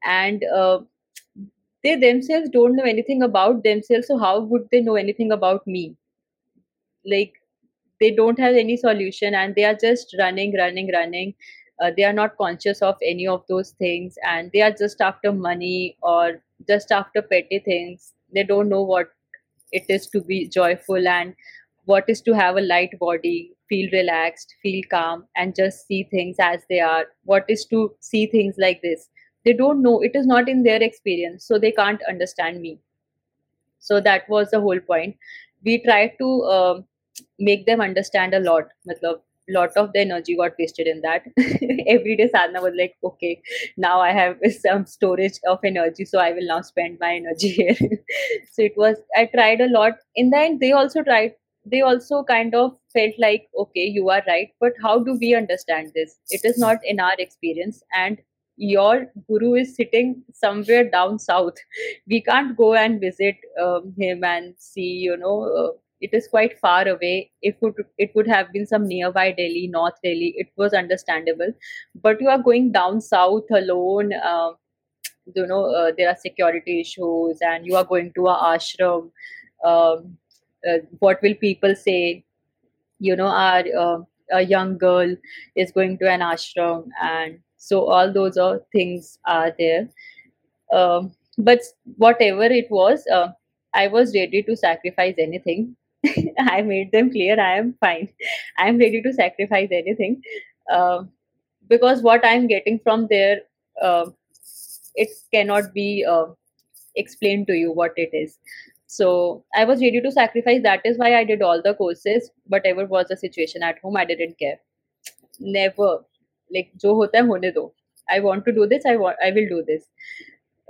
and uh, they themselves don't know anything about themselves so how would they know anything about me like they don't have any solution and they are just running running running. Uh, they are not conscious of any of those things and they are just after money or just after petty things. They don't know what it is to be joyful and what is to have a light body feel relaxed feel calm and just see things as they are. What is to see things like this? They don't know. It is not in their experience so they can't understand me. So that was the whole point. We tried to uh, make them understand a lot. Matlab, lot of the energy got wasted in that. *laughs* Every day sadhana was like okay now i have *laughs* some storage of energy so i will now spend my energy *laughs* here. So it was i tried a lot. In the end they also tried they also kind of felt like okay you are right but how do we understand this? It is not in our experience and your guru is sitting somewhere down south. We can't go and visit um, him and see you know uh, it is quite far away. If it, it would have been some nearby delhi north delhi. It was understandable. But you are going down south alone uh, you know uh, there are security issues and you are going to a ashram um, uh, what will people say? You know our uh, a young girl is going to an ashram and so all those are things are there. Um, but whatever it was uh, i was ready to sacrifice anything i made them clear i am fine. I am ready to sacrifice anything. Uh, because what i'm getting from there uh, it cannot be uh, explained to you what it is. So i was ready to sacrifice that is why i did all the courses whatever was the situation at home i didn't care. Never. Like hota hai hone do i want to do this i want i will do this.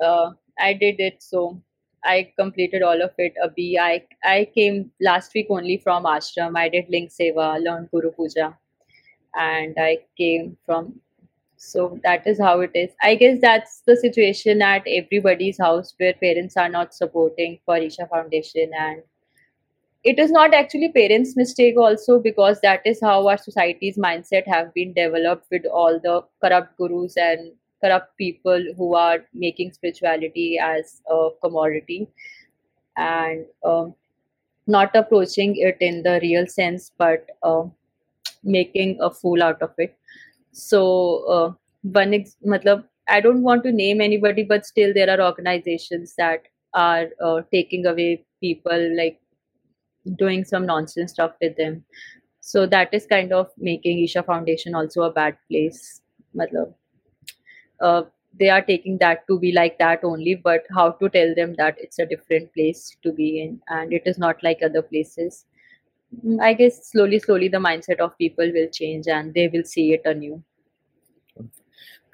Uh, i did it so i completed all of it. Abhi i i came last week only from ashram. I did link seva learned guru puja. And i came from so that is how it is. I guess that's the situation at everybody's house where parents are not supporting for isha foundation. And it is not actually parents mistake also because that is how our society's mindset have been developed with all the corrupt gurus and corrupt people who are making spirituality as a commodity and um, not approaching it in the real sense but uh, making a fool out of it. So uh, one ex- matlab, i don't want to name anybody but still there are organizations that are uh, taking away people like doing some nonsense stuff with them. So that is kind of making isha foundation also a bad place matlab, uh, they are taking that to be like that only but how to tell them that it's a different place to be in and it is not like other places Mm, I guess slowly, slowly the mindset of people will change and they will see it anew.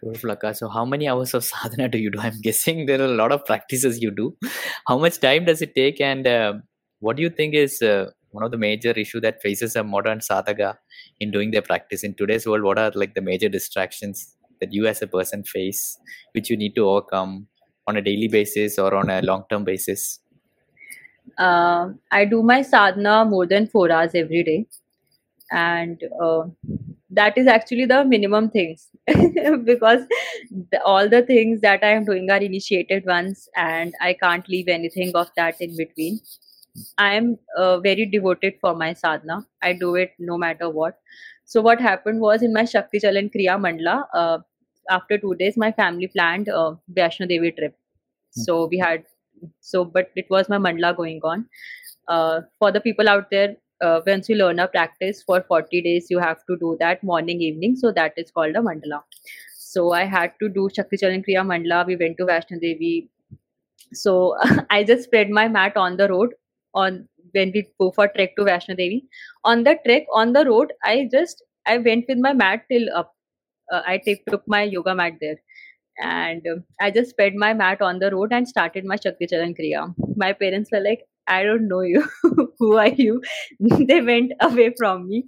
Beautiful, So, how many hours of *laughs* sadhana do you do? I'm guessing there are a lot of practices you do. *laughs* How much time does it take? And uh, what do you think is uh, one of the major issue that faces a modern sadhaka in doing their practice in today's world? What are like the major distractions that you as a person face, which you need to overcome on a daily basis or on a long-term basis? uh, I do my sadhana more than four hours every day, and uh, that is actually the minimum things *laughs* because the, all the things that I am doing are initiated ones, and I can't leave anything of that in between. I am uh, very devoted for my sadhana. I do it no matter what. So what happened was in my Shakti Chalan Kriya Mandala, uh, after two days, my family planned a Vaishno Devi trip. So we had so, but it was my mandala going on. Uh, for the people out there, uh, once you learn a practice for 40 days, you have to do that morning, evening. So that is called a mandala. So I had to do Shakti Chalan Kriya mandala. We went to Vaishno Devi. So *laughs* I just spread my mat on the road on when we go for trek to Vaishno Devi. On the trek on the road, I just I went with my mat till up. Uh, I take, took my yoga mat there and um, I just spread my mat on the road and started my Shakti Chalan Kriya. My parents were like, I don't know you. *laughs* Who are you? *laughs* they went away from me.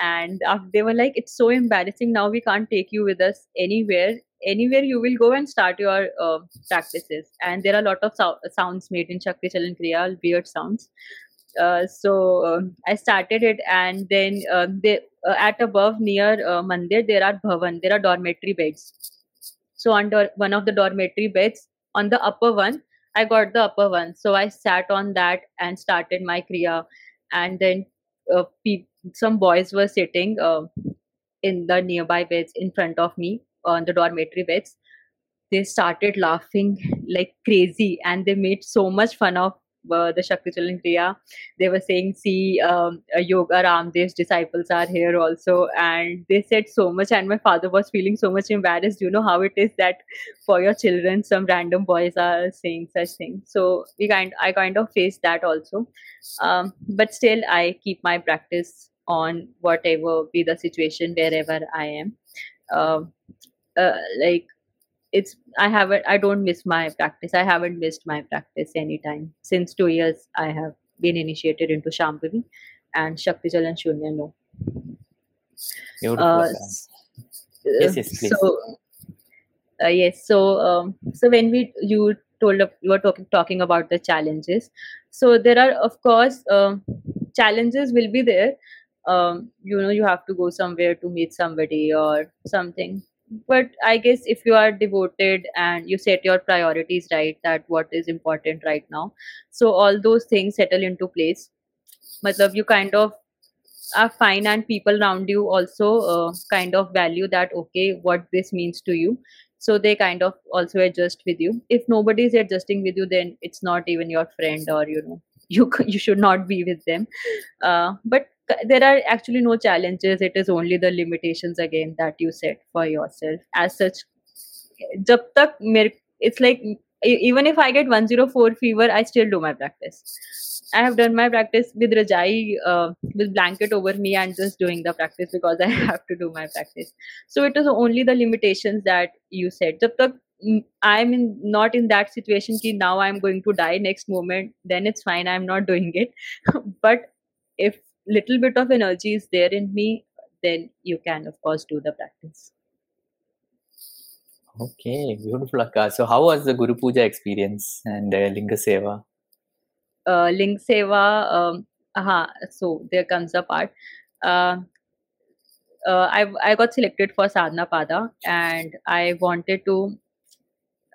And they were like, It's so embarrassing. Now we can't take you with us anywhere. Anywhere you will go and start your uh, practices. And there are a lot of so- sounds made in Shakti Chalan Kriya, weird sounds. Uh, so um, I started it, and then uh, they, uh, at above near uh, Mandir, there are bhavan, there are dormitory beds so under one of the dormitory beds, on the upper one, I got the upper one. So I sat on that and started my kriya. And then uh, pe- some boys were sitting uh, in the nearby beds in front of me on the dormitory beds. They started laughing like crazy and they made so much fun of uh, the Shakti Chalan. They were saying, see, um, Yoga Ramdev's disciples are here also. And they said so much. And my father was feeling so much embarrassed. You know how it is that for your children, some random boys are saying such things. So we kind, I kind of faced that also. Um, but still, I keep my practice on whatever be the situation wherever I am. Uh, uh, like it's i haven't i don't miss my practice. I haven't missed my practice anytime. Since two years i have been initiated into shambhavi and shakti jal and shunya no. Uh, yes yes please. so uh, yes so um, so when we you told you were talking talking about the challenges. So there are of course uh, challenges will be there. Um, you know you have to go somewhere to meet somebody or something but i guess if you are devoted and you set your priorities right that what is important right now. So all those things settle into place. Matlab you kind of are fine and people around you also uh, kind of value that okay what this means to you. So they kind of also adjust with you. If nobody is adjusting with you then it's not even your friend or you know *laughs* you you should not be with them. Uh, but there are actually no challenges. It is only the limitations again that you set for yourself. As such it's like even if i get 104 fever i still do my practice. I have done my practice with rajai uh, with blanket over me and just doing the practice because i *laughs* have to do my practice. So it is only the limitations that you set. Jab tak i'm in not in that situation ki now i'm going to die next moment then it's fine. I'm not doing it. *laughs* But if little bit of energy is there in me, then you can, of course, do the practice. Okay, beautiful, Akka. So, how was the Guru Puja experience and uh, Linga Seva? Uh, Ling Seva, um, uh so there comes a part. Uh, uh, I I got selected for Sadhana Pada and I wanted to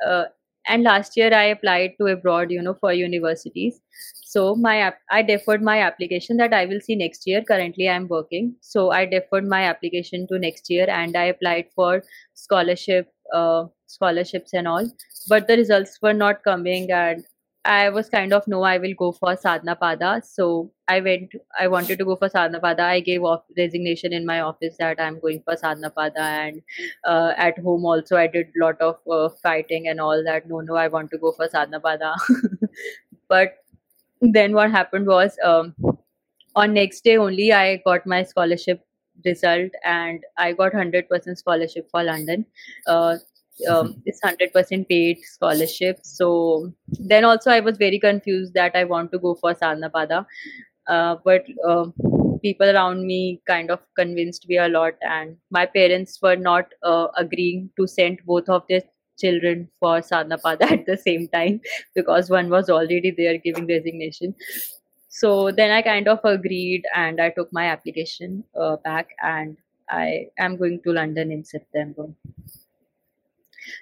uh, and last year i applied to abroad you know for universities. So my i deferred my application that i will see next year. Currently i'm working. So i deferred my application to next year and i applied for scholarship uh, scholarships and all. But the results were not coming and I was kind of no, I will go for sadhana pada. So I went. I wanted to go for sadhana pada. I gave off resignation in my office that I'm going for sadhana pada, and uh, at home also I did lot of uh, fighting and all that. No, no, I want to go for sadhana pada. *laughs* but then what happened was um, on next day only I got my scholarship result and I got hundred percent scholarship for London. Uh, um, *laughs* it's 100% paid scholarship. So then also i was very confused that i want to go for sadhana pada uh, but uh, people around me kind of convinced me a lot and my parents were not uh, agreeing to send both of their children for sadhana pada *laughs* at the same time *laughs* because one was already there giving resignation. So then i kind of agreed and i took my application uh, back and i am going to london in september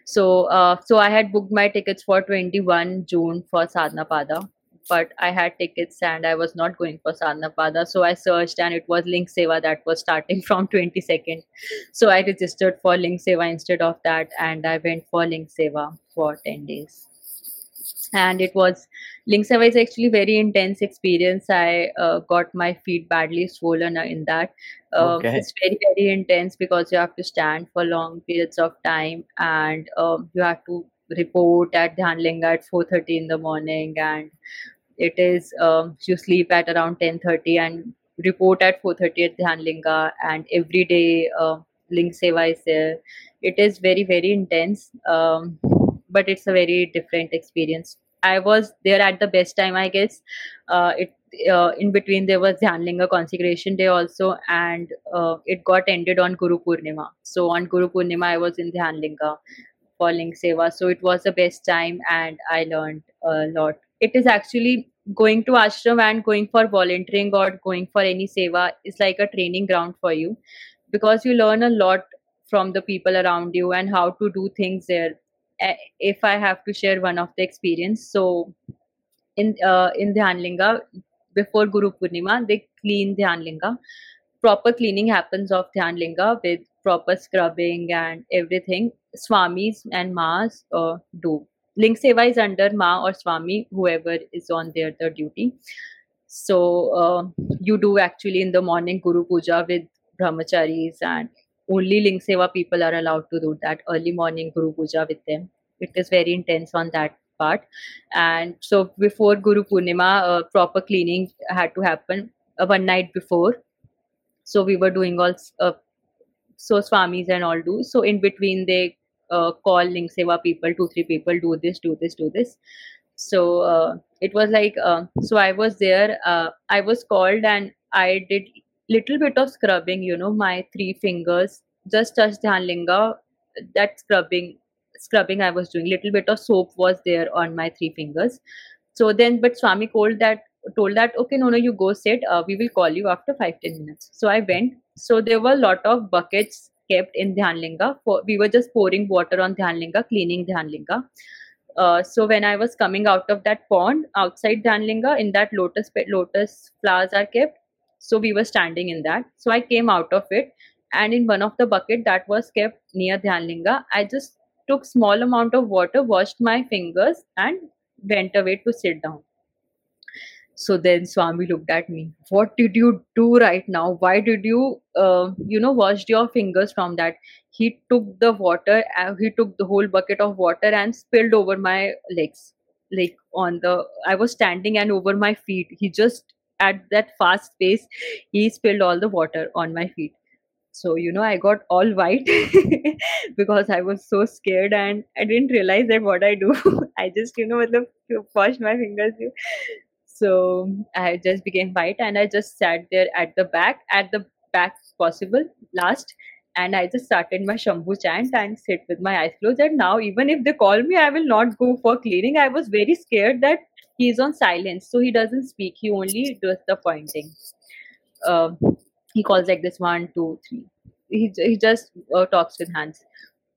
so, uh, so I had booked my tickets for 21 June for Sadhana Pada. but I had tickets and I was not going for Sadhana So I searched and it was Link Seva that was starting *laughs* from 22nd. So I registered for Link Seva instead of that and I went for Link Seva for 10 days. And it was Link Seva is actually very intense experience. I uh, got my feet badly swollen in that. Uh, okay. It's very very intense because you have to stand for long periods of time and uh, you have to report at Dhyanlinga at 4:30 in the morning and it is um, you sleep at around 10:30 and report at 4:30 at Dhyanlinga and every day uh, link seva is there it is very very intense um, but it's a very different experience. I was there at the best time i guess. Uh, it uh, in between there was Dhyanlinga consecration day also and uh, it got ended on Guru Purnima. So on Guru Purnima I was in Dhyanlinga for Link Seva. So it was the best time and I learned a lot. It is actually going to ashram and going for volunteering or going for any seva is like a training ground for you because you learn a lot from the people around you and how to do things there if i have to share one of the experience so in uh, in dhyanlinga before guru purnima they clean dhyanlinga. Proper cleaning happens of dhyanlinga with proper scrubbing and everything. Swamis and Maas uh, do. Link Seva is under Ma or Swami, whoever is on their the duty. So uh, you do actually in the morning Guru Puja with brahmacharis and only Link Seva people are allowed to do that early morning Guru Puja with them. It is very intense on that part. And so before Guru Purnima, uh, proper cleaning had to happen uh, one night before. So we were doing all uh, so swamis and all do. So in between they uh, call link seva people two three people do this do this do this so uh, it was like uh, so i was there uh, i was called and i did little bit of scrubbing you know my three fingers just touched dhyanlinga that scrubbing scrubbing i was doing little bit of soap was there on my three fingers so then but swami told that told that okay no no you go sit uh, we will call you after 5 10 minutes so i went so there were a lot of buckets kept in Dhyanlinga. For, we were just pouring water on Dhyanlinga, cleaning Dhyanlinga. Uh, so when I was coming out of that pond outside Dhyanlinga, in that lotus lotus flowers are kept. So we were standing in that. So I came out of it, and in one of the bucket that was kept near Dhyanlinga, I just took small amount of water, washed my fingers, and went away to sit down. So then Swami looked at me. What did you do right now? Why did you, uh, you know, washed your fingers from that? He took the water, uh, he took the whole bucket of water and spilled over my legs. Like on the, I was standing and over my feet. He just, at that fast pace, he spilled all the water on my feet. So, you know, I got all white *laughs* because I was so scared and I didn't realize that what I do. *laughs* I just, you know, washed my fingers. So I just became white and I just sat there at the back, at the back possible, last. And I just started my Shambhu chant and sit with my eyes closed. And now, even if they call me, I will not go for cleaning. I was very scared that he is on silence. So he doesn't speak, he only does the pointing. Uh, he calls like this one, two, three. He, he just uh, talks with hands.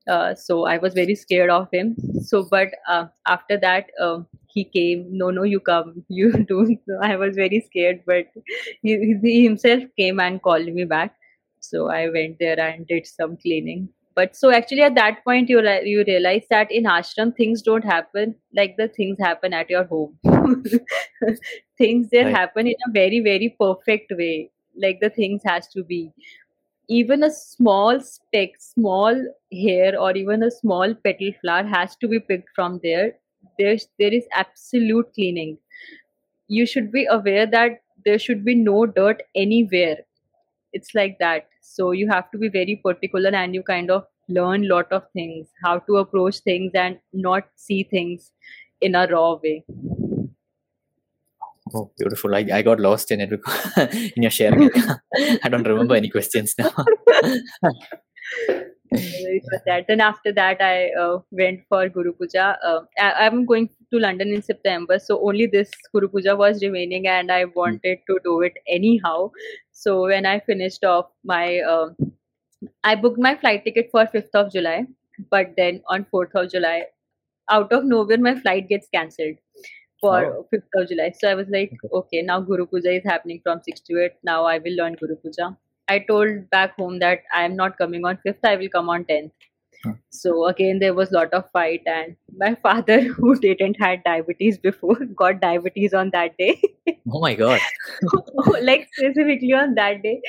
Uh, so I was very scared of him. So, but uh, after that, uh, he came no no you come *laughs* you do *laughs* i was very scared but he, he himself came and called me back so i went there and did some cleaning but so actually at that point you you realize that in ashram things don't happen like the things happen at your home. *laughs* Things there right. happen in a very very perfect way like the things has to be. Even a small speck small hair or even a small petal flower has to be picked from there. There's there is absolute cleaning. You should be aware that there should be no dirt anywhere it's like that so you have to be very particular and you kind of learn lot of things how to approach things and not see things in a raw way Oh, beautiful. I, I got lost in it *laughs* in your sharing. *laughs* I don't remember any questions now. *laughs* for that. Then after that, I uh, went for Guru Puja. Uh, I, am going to London in September, so only this Guru Puja was remaining, and I wanted to do it anyhow. So when I finished off my, uh, I booked my flight ticket for 5th of July, but then on 4th of July, out of nowhere, my flight gets cancelled. for Oh. 5th of July. So I was like, Okay. okay, now Guru Puja is happening from 6 to 8. Now I will learn Guru Puja. I told back home that I am not coming on 5th, I will come on 10th. Huh. So again, there was lot of fight, and my *laughs* father, who didn't had diabetes before, *laughs* got diabetes on that day. Oh my god. *laughs* Oh, like specifically on that day,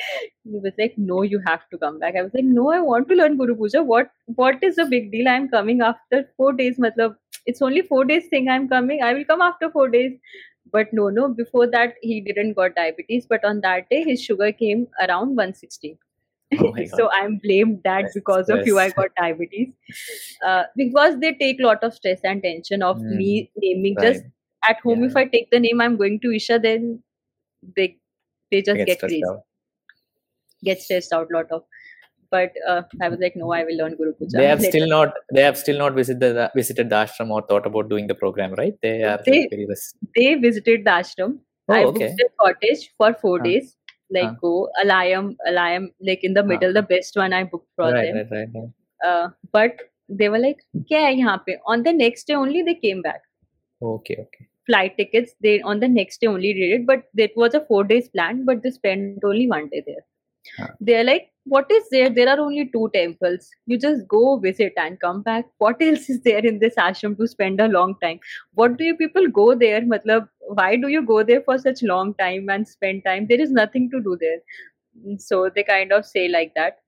he was like, "No, you have to come back." I was like, "No, I want to learn Guru Puja. What What is the big deal? I'm coming after four days. Matlab, it's only four days thing. I'm coming. I will come after four days." But no, no. Before that, he didn't got diabetes. But on that day, his sugar came around 160. Oh *laughs* so I'm blamed that Stress, because of you I got diabetes. Uh, because they take lot of stress and tension of Mm, me naming Right. just at home if I take the name I'm going to Isha then they they just get, stressed crazy out. get stressed out lot of but uh, I was like, no, I will learn Guru Puja. They have *laughs* later. still not. They have still not visited the visited the ashram or thought about doing the program, right? They are they, like very they visited the ashram. Oh, I okay. booked the cottage for four huh. days. Like huh. go Alayam, Alayam, like in the middle, huh. the best one I booked for right, them. Right, right, right. Uh, but they were like, "Kya hai? On the next day only they came back. Okay, okay flight tickets they on the next day only did it but it was a four days plan but they spent only one day there they're like what is there? There are only two temples. You just go visit and come back. What else is there in this ashram to spend a long time? What do you people go there? Matlab why do you go there for such long time and spend time? There is nothing to do there. Mm, so they kind of say like that.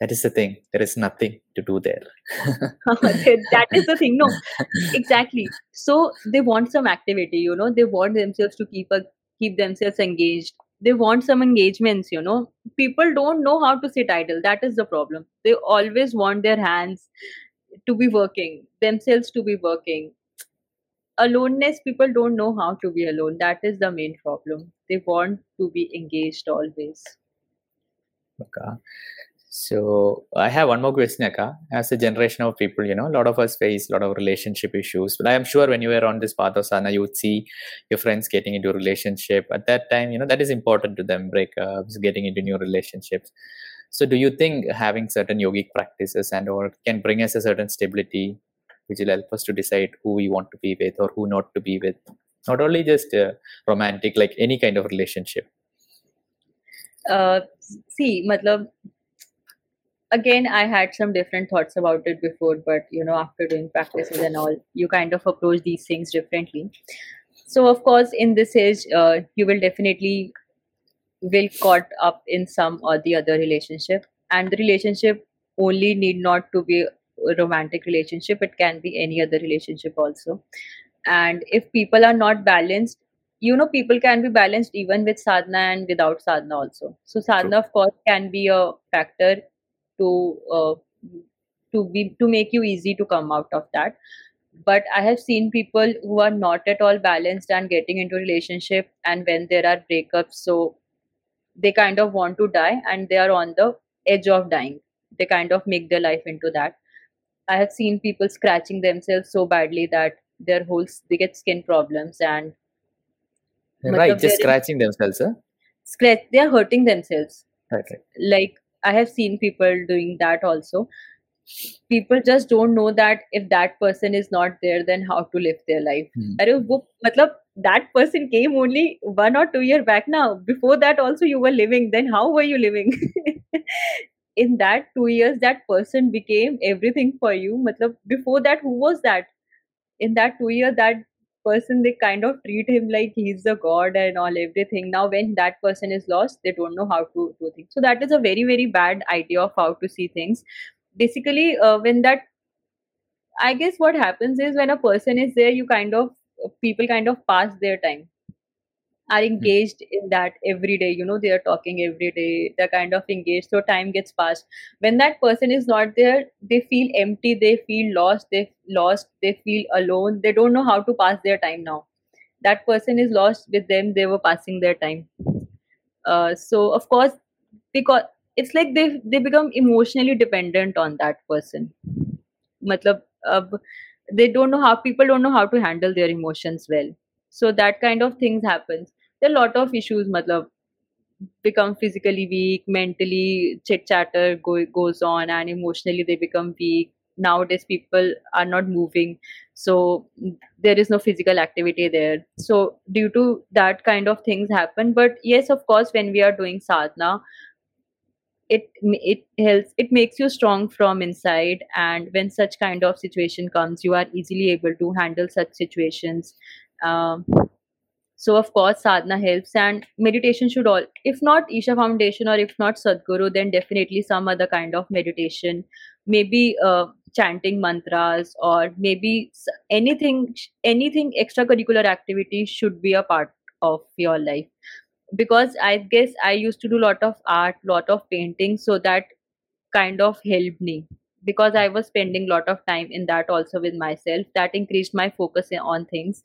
That is the thing. There is nothing to do there. *laughs* *laughs* that is the thing. No exactly. So they want some activity you know. They want themselves to keep a keep themselves engaged they want some engagements you know. People don't know how to sit idle that is the problem. They always want their hands to be working themselves to be working. Aloneness people don't know how to be alone. That is the main problem. They want to be engaged always. Okay. So I have one more question, Akka. As a generation of people, you know, a lot of us face a lot of relationship issues. But I am sure when you were on this path of sadhana, you would see your friends getting into relationship. At that time, you know, that is important to them, breakups, getting into new relationships. So do you think having certain yogic practices and or can bring us a certain stability, which will help us to decide who we want to be with or who not to be with? Not only just uh, romantic, like any kind of relationship. uh, see matlab again i had some different thoughts about it before but you know after doing practices and all you kind of approach these things differently. So of course in this age uh, you will definitely will caught up in some or the other relationship. And the relationship only need not to be a romantic relationship. It can be any other relationship also. And if people are not balanced you know people can be balanced even with sadhana and without sadhana also. So sadhana of course can be a factor to uh, to be to make you easy to come out of that but i have seen people who are not at all balanced and getting into relationship and when there are breakups so they kind of want to die and they are on the edge of dying they kind of make their life into that i have seen people scratching themselves so badly that their whole they get skin problems and Right, just is- scratching themselves, huh? scratch they are hurting themselves right. like i have seen people doing that also people just don't know that if that person is not there then how to live their life Hmm. अरे वो मतलब that person came only one or two year back now before that also you were living then how were you living *laughs* in that two years that person became everything for you मतलब before that who was that in that two year that person they kind of treat him like he's a god and all everything. Now when that person is lost they don't know how to do things. So that is a very very bad idea of how to see things. Basically uh, when that i guess what happens is when a person is there you kind of people kind of pass their time are engaged in that every day you know they are talking every day they're kind of engaged so time gets passed. When that person is not there they feel empty they feel lost they lost they feel alone they don't know how to pass their time now. That person is lost with them they were passing their time. Uh, so of course because it's like they they become emotionally dependent on that person. Matlab ab, they don't know how people don't know how to handle their emotions well so that kind of things happens. There are a lot of issues matlab become physically weak mentally chit chatter go, goes on and emotionally they become weak. Nowadays people are not moving. So there is no physical activity there. So due to that kind of things happen. But yes of course when we are doing sadhana it it helps it makes you strong from inside. And when such kind of situation comes you are easily able to handle such situations um, so of course sadhana helps and meditation should all if not isha foundation or if not sadhguru then definitely some other kind of meditation. Maybe uh, chanting mantras or maybe anything anything extracurricular activity should be a part of your life. Because i guess i used to do a lot of art a lot of painting so that kind of helped me because i was spending a lot of time in that also with myself that increased my focus on things.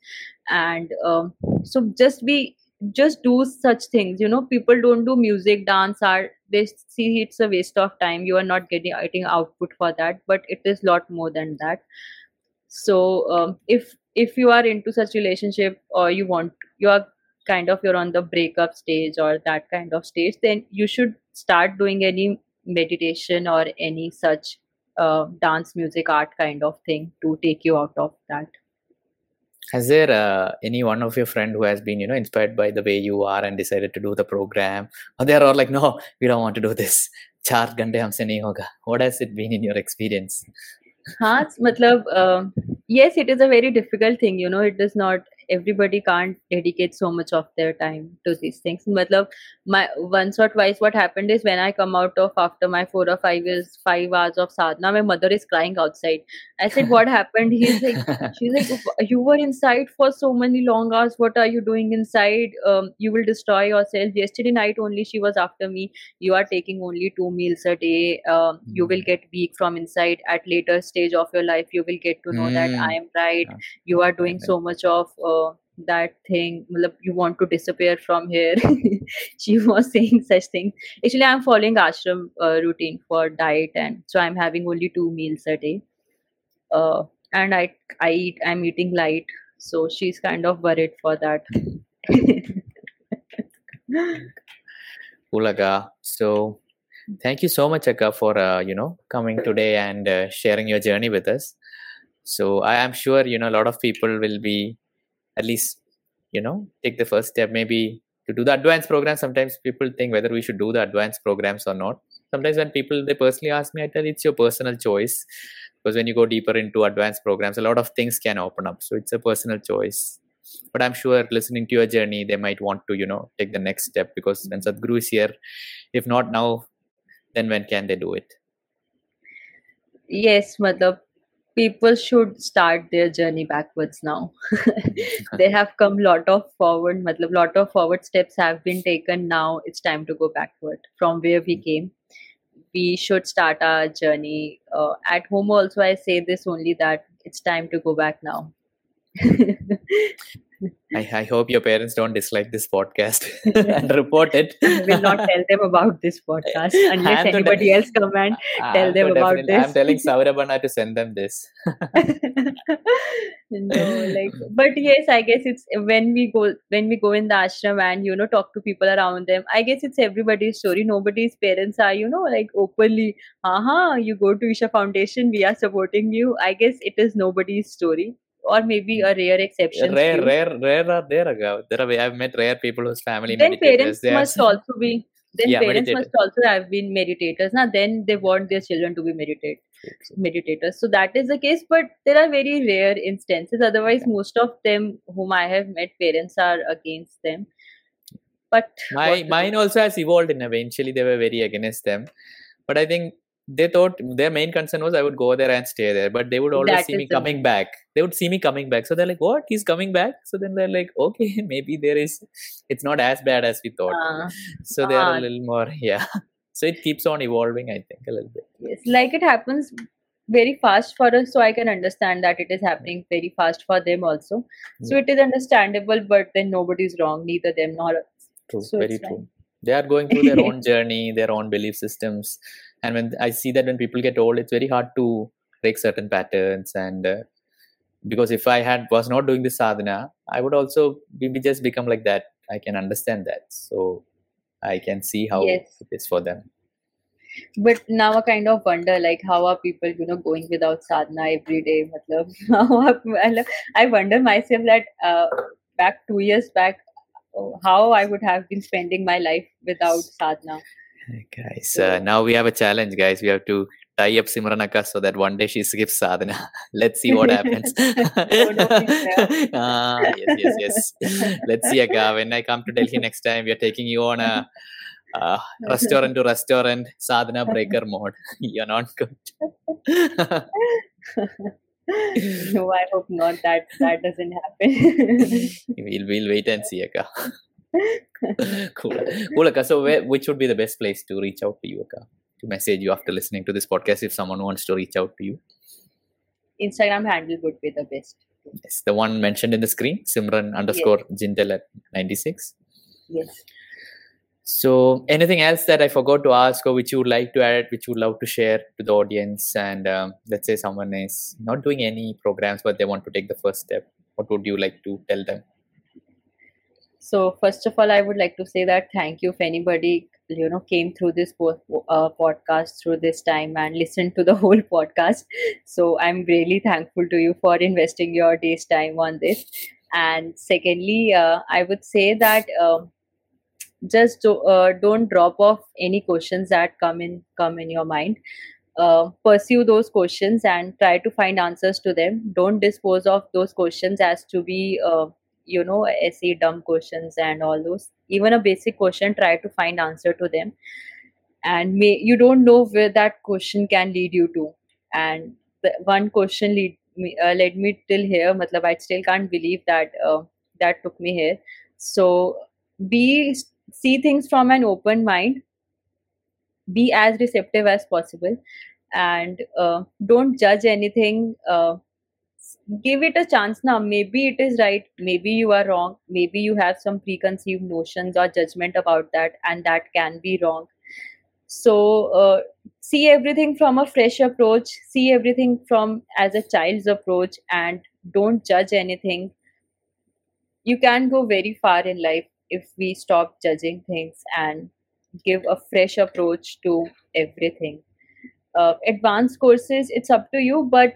And um, so just be just do such things you know people don't do music dance art they see it's a waste of time. You are not getting getting output for that but it is lot more than that. So um, if if you are into such relationship or you want you are kind of you're on the breakup stage or that kind of stage then you should start doing any meditation or any such uh, dance music art kind of thing to take you out of that has there uh, any one of your friend who has been you know inspired by the way you are and decided to do the program or they are all like no we don't want to do this char gante humse nahi hoga what has it been in your experience हाँ मतलब uh, yes it is a very difficult thing you know it does not everybody can't dedicate so much of their time to these things. Matlab my once or twice what happened is when i come out of after my four or five years five hours of sadhana my mother is crying outside. I said what *laughs* happened? He's like she's like you were inside for so many long hours. What are you doing inside? Um, you will destroy yourself. Yesterday night only she was after me. You are taking only two meals a day. Um, you will get weak from inside. At later stage of your life you will get to know mm. that i am right. You are doing so much of uh, that thing you want to disappear from here. *laughs* She was saying such things. Actually i'm following ashram uh, routine for diet and so i'm having only two meals a day. Uh, and i i eat i'm eating light. So she's kind of worried for that. *laughs* Ulaga so thank you so much akka for uh, you know coming today and uh, sharing your journey with us. So i am sure you know a lot of people will be at least you know take the first step maybe to do the advanced program. Sometimes people think whether we should do the advanced programs or not. Sometimes when people they personally ask me i tell it's your personal choice. Because when you go deeper into advanced programs a lot of things can open up. So it's a personal choice. But i'm sure listening to your journey they might want to you know take the next step because when sadhguru is here if not now then when can they do it? Yes matlab people should start their journey backwards now. *laughs* They have come lot of forward matlab lot of forward steps have been taken. Now it's time to go backward from where we came. We should start our journey uh, at home also i say this only that it's time to go back now *laughs* I, I hope your parents don't dislike this podcast *laughs* and report it. I will not tell them about this podcast *laughs* unless anybody de- else come and tell them about this. I'm telling *laughs* Saurabh Anna to send them this. no, like, but yes, I guess it's when we go when we go in the ashram and you know talk to people around them. I guess it's everybody's story. Nobody's parents are you know like openly, uh-huh, you go to Isha Foundation, we are supporting you. I guess it is nobody's story or maybe a rare exception. Rare, rare, rare are there. Uh, there are. I've met rare people whose family. Then parents must *laughs* also be. Then yeah, parents must also have been meditators. Now, then they want their children to be meditate meditators. So that is the case, but there are very rare instances. Otherwise, yeah. most of them whom I have met, parents are against them. But my mine also has evolved in eventually they were very against them. But I think they thought their main concern was I would go there and stay there, but they would always that see me coming back. They would see me coming back. So they're like, What? He's coming back? So then they're like, Okay, *laughs* maybe there is, it's not as bad as we thought. Uh, so they're uh, a little more, *laughs* yeah. So it keeps on evolving, I think, a little bit. Yes, like it happens very fast for us, so I can understand that it is happening very fast for them also. So yeah. it is understandable, but then nobody's wrong, neither them nor us. True, so very true. Fine. They are going through their own *laughs* journey, their own belief systems and when i see that when people get old it's very hard to break certain patterns. And uh, because if i had was not doing the sadhana i would also maybe just become like that. I can understand that. So i can see how yes. it is for them. But now I kind of wonder like how are people you know going without sadhana every day? Matlab, *laughs* how I wonder myself that uh, back two years back uh, how I would have been spending my life without sadhana guys uh, now we have a challenge guys. We have to tie up Simran Akka so that one day she skips sadhana. *laughs* Let's see what happens. *laughs* *laughs* Ah, yes yes yes. Let's see Akka. when i come to delhi next time we are taking you on a uh, restaurant to restaurant sadhana breaker mode. You're not good. No I hope not. That that doesn't happen. We'll, we'll wait and see Akka. *laughs* cool. Cool Akka. so where, which would be the best place to reach out to you Akka? to message you after listening to this podcast if someone wants to reach out to you? Instagram handle would be the best. Yes the one mentioned in the screen simran underscore jindal at 96 yes. So anything else that i forgot to ask or which you would like to add which you would love to share to the audience? And um, let's say someone is not doing any programs but they want to take the first step. What would you like to tell them So first of all, I would like to say that thank you if anybody you know came through this po- uh, podcast through this time and listened to the *laughs* whole podcast. So I'm really thankful to you for investing your day's time on this. And secondly, uh, I would say that um just uh, don't drop off any questions that come in come in your mind. Uh, pursue those questions and try to find answers to them. Don't dispose of those questions as to be uh, you know essay dumb questions and all those. Even a basic question try to find answer to them. And may you don't know where that question can lead you to. And the one question lead me uh, led me till here. Matlab i still can't believe that uh, that took me here. So be see things from an open mind. Be as receptive as possible. And uh, don't judge anything uh, give it a chance now. Maybe it is right. Maybe you are wrong. Maybe you have some preconceived notions or judgment about that and that can be wrong. So uh, see everything from a fresh approach. See everything from as a child's approach and don't judge anything. You can go very far in life if we stop judging things and give a fresh approach to everything. Uh, advanced courses it's up to you but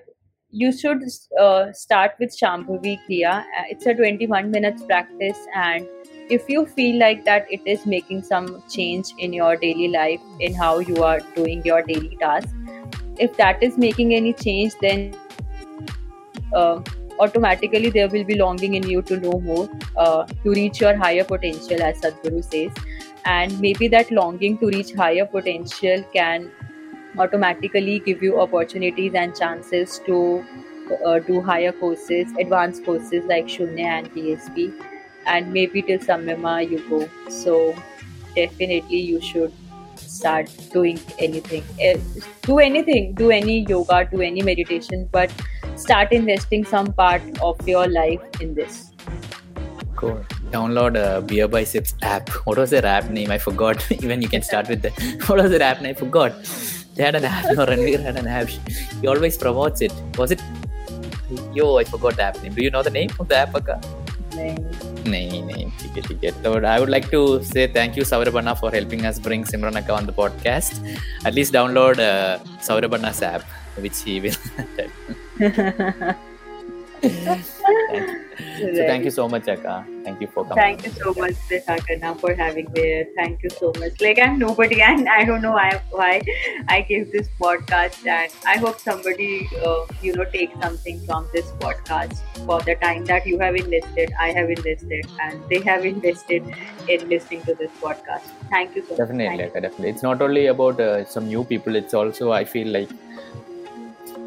you should uh, start with Shambhavi Kriya. Uh, It's a 21 minutes practice, and if you feel like that it is making some change in your daily life, in how you are doing your daily tasks, if that is making any change, then uh, automatically there will be longing in you to know more, uh, to reach your higher potential, as Sadhguru says. And maybe that longing to reach higher potential can automatically give you opportunities and chances to uh, do higher courses, advanced courses like Shunya and BSP, and maybe till Samyama you go. So definitely you should start doing anything. Eh, Do anything, do any yoga, do any meditation, but start investing some part of your life in this. Cool. Download a BeerBiceps app. *laughs* What was their app name? I forgot. *laughs* Even you can start with the. *laughs* What was their app name? I forgot. They had an Ranveer. He always promotes it. Was it? Yo, I forgot the app name. Do you know the name of the app, Name. Name, name. Ticket, I would like to say thank you, Saurabh Anna, for helping us bring Simran Akka on the podcast. At least download uh, app, which he will. *laughs* *laughs* thank you. So thank you so much, Akka. Thank you for coming. Thank you so much, Karna, for having me. Thank you so much. Like I'm nobody, and I don't know why, why I gave this podcast, and I hope somebody, uh, you know, takes something from this podcast for the time that you have invested, I have invested, and they have invested in listening to this podcast. Thank you so much. Definitely, Thank Akka, definitely. It's not only about uh, some new people. It's also I feel like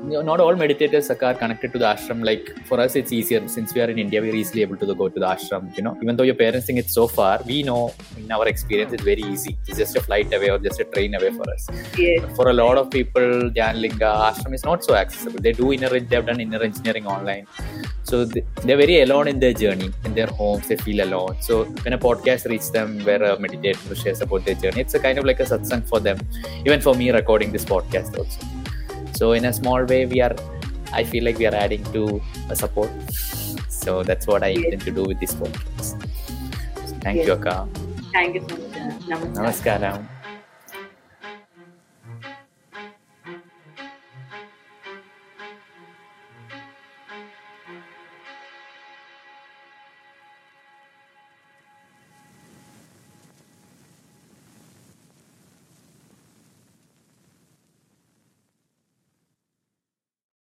not all meditators are connected to the ashram. Like for us, it's easier since we are in India. We're easily able to go to the ashram. You know, even though your parents think it's so far, we know in our experience it's very easy. It's just a flight away or just a train away for us. Yes. For a lot of people, Dhyanalinga ashram is not so accessible. They do inner, they have done inner engineering online, so they- they're very alone in their journey in their homes. They feel alone. So when a podcast reaches them where a meditator shares about their journey, it's a kind of like a satsang for them. Even for me, recording this podcast also. So in a small way, we are. I feel like we are adding to a support. So that's what I Yes. intend to do with this podcast. Thank Yes. you, Akka. Thank you so much. Namaskar. Namaskaram.